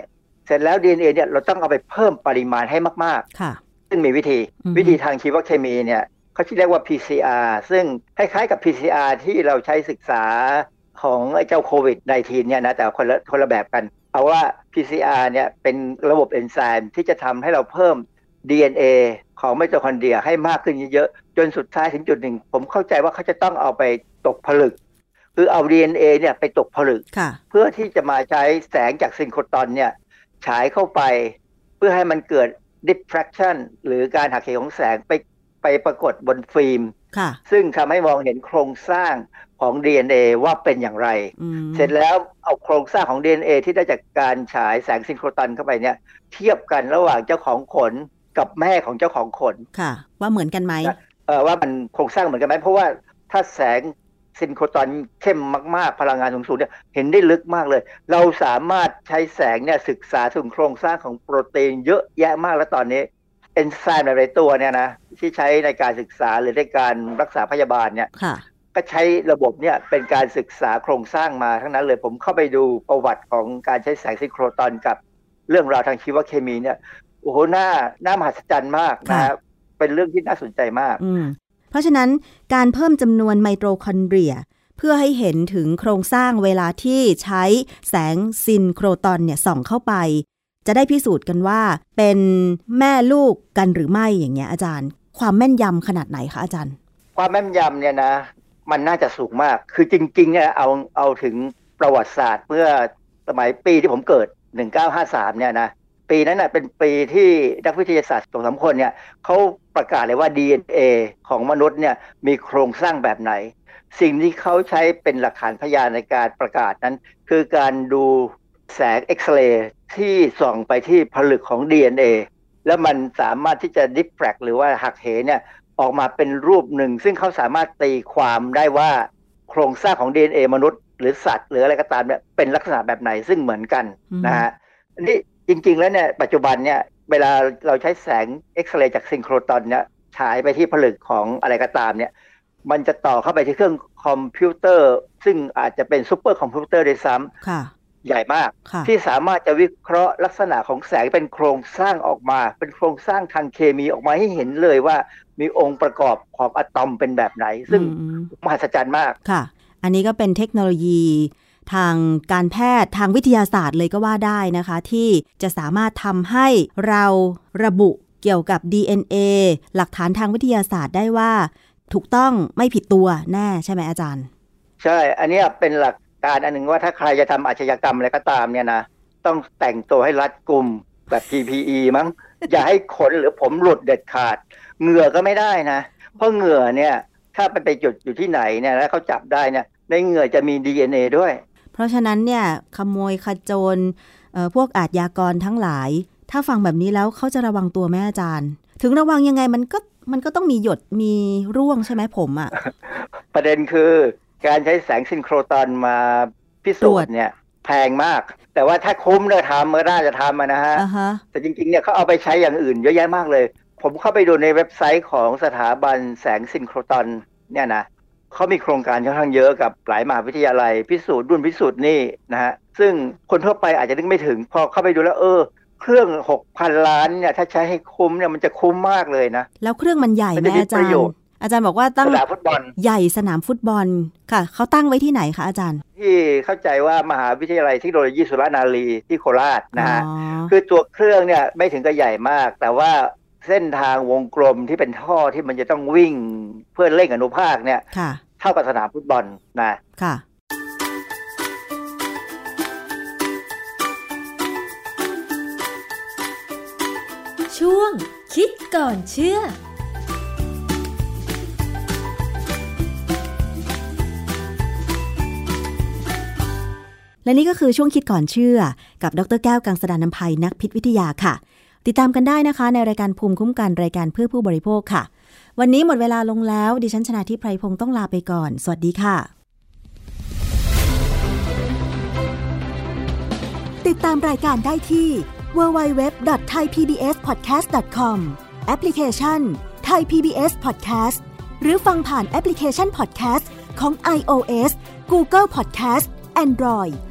เสร็จแล้ว DNA เนี่ยเราต้องเอาไปเพิ่มปริมาณให้มากค่ะๆซึ่งมีวิธีอือฮึวิธีทางชีวเคมีเนี่ย เขาที่เรียกว่า PCR ซึ่งคล้ายๆกับ PCR ที่เราใช้ศึกษาของไอ้เจ้าโควิด -19 เนี่ยนะแต่คนละคนละแบบกัน เอาว่า PCR เนี่ยเป็นระบบเอนไซม์ที่จะทำให้เราเพิ่ม DNA ของไมโทคอนเดรียให้มากขึ้นเยอะๆ จนสุดท้ายถึงจุดหนึ่ง ผมเข้าใจว่าเขาจะต้องเอาไปตกผลึก คือเอา DNA เนี่ยไปตกผลึกค่ะเพื่อที่จะมาใช้แสงจากซินโครตรอนเนี่ยฉายเข้าไป เพื่อให้มันเกิด diffraction หรือการหักเหของแสงไป ไปปรากฏบนฟิล์มค่ะซึ่งทำให้มองเห็นโครงสร้างของ DNA ว่าเป็นอย่างไรอืมเสร็จแล้วเอาโครงสร้างของ DNA ที่ได้จากการฉายแสงซินโครตรอนเข้าไปเนี่ย เทียบกันระหว่างเจ้าของขนกับแม่ของเจ้าของขนค่ะ ว่าเหมือนกันไหมเออว่ามันโครงสร้างเหมือนกันไหมเพราะว่าถ้าแสงซินโครตรอนเข้มมาก ๆ พลังงานสูงๆเนี่ยเห็นได้ลึกมากเลย เราสามารถใช้แสงเนี่ยศึกษาถึงโครงสร้างของโปรตีนเยอะแยะมากแล้วตอนนี้เอนไซม์หลายๆตัวเนี่ยนะที่ใช้ในการศึกษาหรือในการรักษาพยาบาลเนี่ยค่ะก็ใช้ระบบเนี่ยเป็นการศึกษาโครงสร้างมาทั้งนั้นเลยผมเข้าไปดูประวัติของการใช้แสงซินโครตรอนกับเรื่องราวทางชีวเคมีเนี่ยโอ้โหน่าน่ามหัศจรรย์มากนะครับเป็นเรื่องที่น่าสนใจมากอืมเพราะฉะนั้นการเพิ่มจำนวนไมโทคอนเดรีย เพื่อให้เห็นถึงโครงสร้างเวลาที่ใช้แสงซินโครตอนเนี่ยส่องเข้าไป จะได้พิสูจน์กันว่า เป็นแม่ลูกกันหรือไม่อย่างเงี้ยอาจารย์ ความแม่นยำขนาดไหนคะอาจารย์ ความแม่นยำเนี่ยนะ มันน่าจะสูงมาก คือจริงๆเนี่ยเอาเอาถึงประวัติศาสตร์เมื่อสมัยปีที่ผมเกิด 1953 เนี่ยนะปีนั้นนะเป็นปีที่นักวิทยาศาสตร์สองสามคนเนี่ยเขาประกาศเลยว่า DNA ของมนุษย์เนี่ยมีโครงสร้างแบบไหน สิ่งที่เขาใช้เป็นหลักฐานพยานในการประกาศนั้น คือการดู แสงเอ็กซเรย์ที่ส่องไปที่ผลึกของ DNA แล้วมันสามารถที่จะดิฟแฟกหรือว่าหักเหเนี่ยออกมาเป็นรูปหนึ่ง ซึ่งเขาสามารถตีความได้ว่าโครงสร้างของ DNA มนุษย์ หรือสัตว์หรืออะไรก็ตามเนี่ยเป็นลักษณะแบบไหนซึ่งเหมือนกันอืมนะฮะอันนี้จริง ๆ แล้วเนี่ยปัจจุบันเนี่ยเวลาเราใช้แสงเอ็กซเรย์จากซินโครตรอนเนี่ยฉายไปที่ผลึกของอะไรก็ตามเนี่ยมันจะต่อเข้าไปที่เครื่องคอมพิวเตอร์ ซึ่งอาจจะเป็นซูเปอร์คอมพิวเตอร์ด้วยซ้ำค่ะ ใหญ่มากค่ะที่สามารถจะวิเคราะห์ลักษณะของแสงเป็นโครงสร้างออกมา เป็นโครงสร้างทางเคมีออกมาให้เห็นเลยว่า มีองค์ประกอบของอะตอมเป็นแบบไหน ซึ่งอืมมหัศจรรย์มากค่ะ อันนี้ก็เป็นเทคโนโลยีทางการแพทย์ทางวิทยาศาสตร์เลยก็ว่าได้นะคะ ที่จะสามารถทำให้เราระบุเกี่ยวกับ DNA หลักฐานทางวิทยาศาสตร์ได้ว่า ถูกต้องไม่ผิดตัวแน่ใช่ไหมอาจารย์ ใช่ อันเนี้ยเป็นหลัก การอันหนึ่งว่าถ้าใครจะทำอาชญากรรมอะไรก็ตามเนี่ยนะต้องแต่งตัวให้รัดกุมแบบ PPE มั้งอย่าให้ขนหรือผมหลุดเด็ดขาด เหงื่อก็ไม่ได้นะ เพราะเหงื่อเนี่ยถ้าไปไปจุดอยู่ที่ไหนเนี่ยแล้วเขาจับได้เนี่ยในเหงื่อจะมี DNA ด้วย เพราะฉะนั้นเนี่ยขโมยขโจรเอ่อพวกอาชญากรทั้งหลาย ถ้าฟังแบบนี้แล้วเขาจะระวังตัวแม่อาจารย์ ถึงระวังยังไงมันก็มันก็ต้องมีหยดมีร่วงใช่ไหมผมอะ่ะ ประเด็นคือ การใช้แสงซินโครตอนมาพิตรสูวจจน์เนี่ยแพงมาก แต่ว่าถ้าคุ้มเนี่ยทำก็น่าจะทำอะนะฮะอ่าฮะแต่จริงๆเนี่ยเขาเอาไปใช้อย่างอื่นเยอะแยะมากเลย ผมเข้าไปดูในเว็บไซต์ของสถาบันแสงซินโครตอนเนี่ยนะเขามีโครงการค่อนข้างเยอะกับหลายมหาวิทยาลัย พิสูจน์รุ่นพิสูจน์นี่นะฮะ ซึ่งคนทั่วไปอาจจะนึกไม่ถึง พอเข้าไปดูแล้วเออ เครื่องหกพันล้านเนี่ยถ้าใช้ให้คุ้มเนี่ยมันจะคุ้มมากเลยนะ แล้วเครื่องมันใหญ่มันไหมจะมีอาจาปรระโยย์ชน์ อาจารย์บอกว่าตั้งสนามฟุตบอล ใหญ่สนามฟุตบอลค่ะเขาตั้งไว้ที่ไหนคะอาจารย์ ที่เข้าใจว่ามหาวิทยาลัยเทคโนโลยีสุรนารีที่โคราชนะฮะอ๋อคือตัวเครื่องเนี่ยไม่ถึงกับใหญ่มาก แต่ว่าเส้นทางวงกลมที่เป็นท่อที่มันจะต้องวิ่งเพื่อเร่งอนุภาคเนี่ยค่ะเท่ากับสนามฟุตบอลนะค่ะช่วงคิดก่อนเชื่อ และนี่ก็คือช่วงคิดก่อนเชื่อ กับดรแก้วกังสดานนภัยนักพิษวิทยาค่ะ ติดตามกันได้นะคะ ในรายการภูมิคุ้มกันรายการเพื่อผู้บริโภคค่ะ วันนี้หมดเวลาลงแล้ว ดิฉันชนะทิพไพรพงศ์ต้องลาไปก่อน สวัสดีค่ะ ติดตามรายการได้ที่ www.thaipbspodcast.com แอปพลิเคชัน Thai PBS Podcast หรือฟังผ่านแอปพลิเคชัน Podcast ของ iOS Google Podcast Android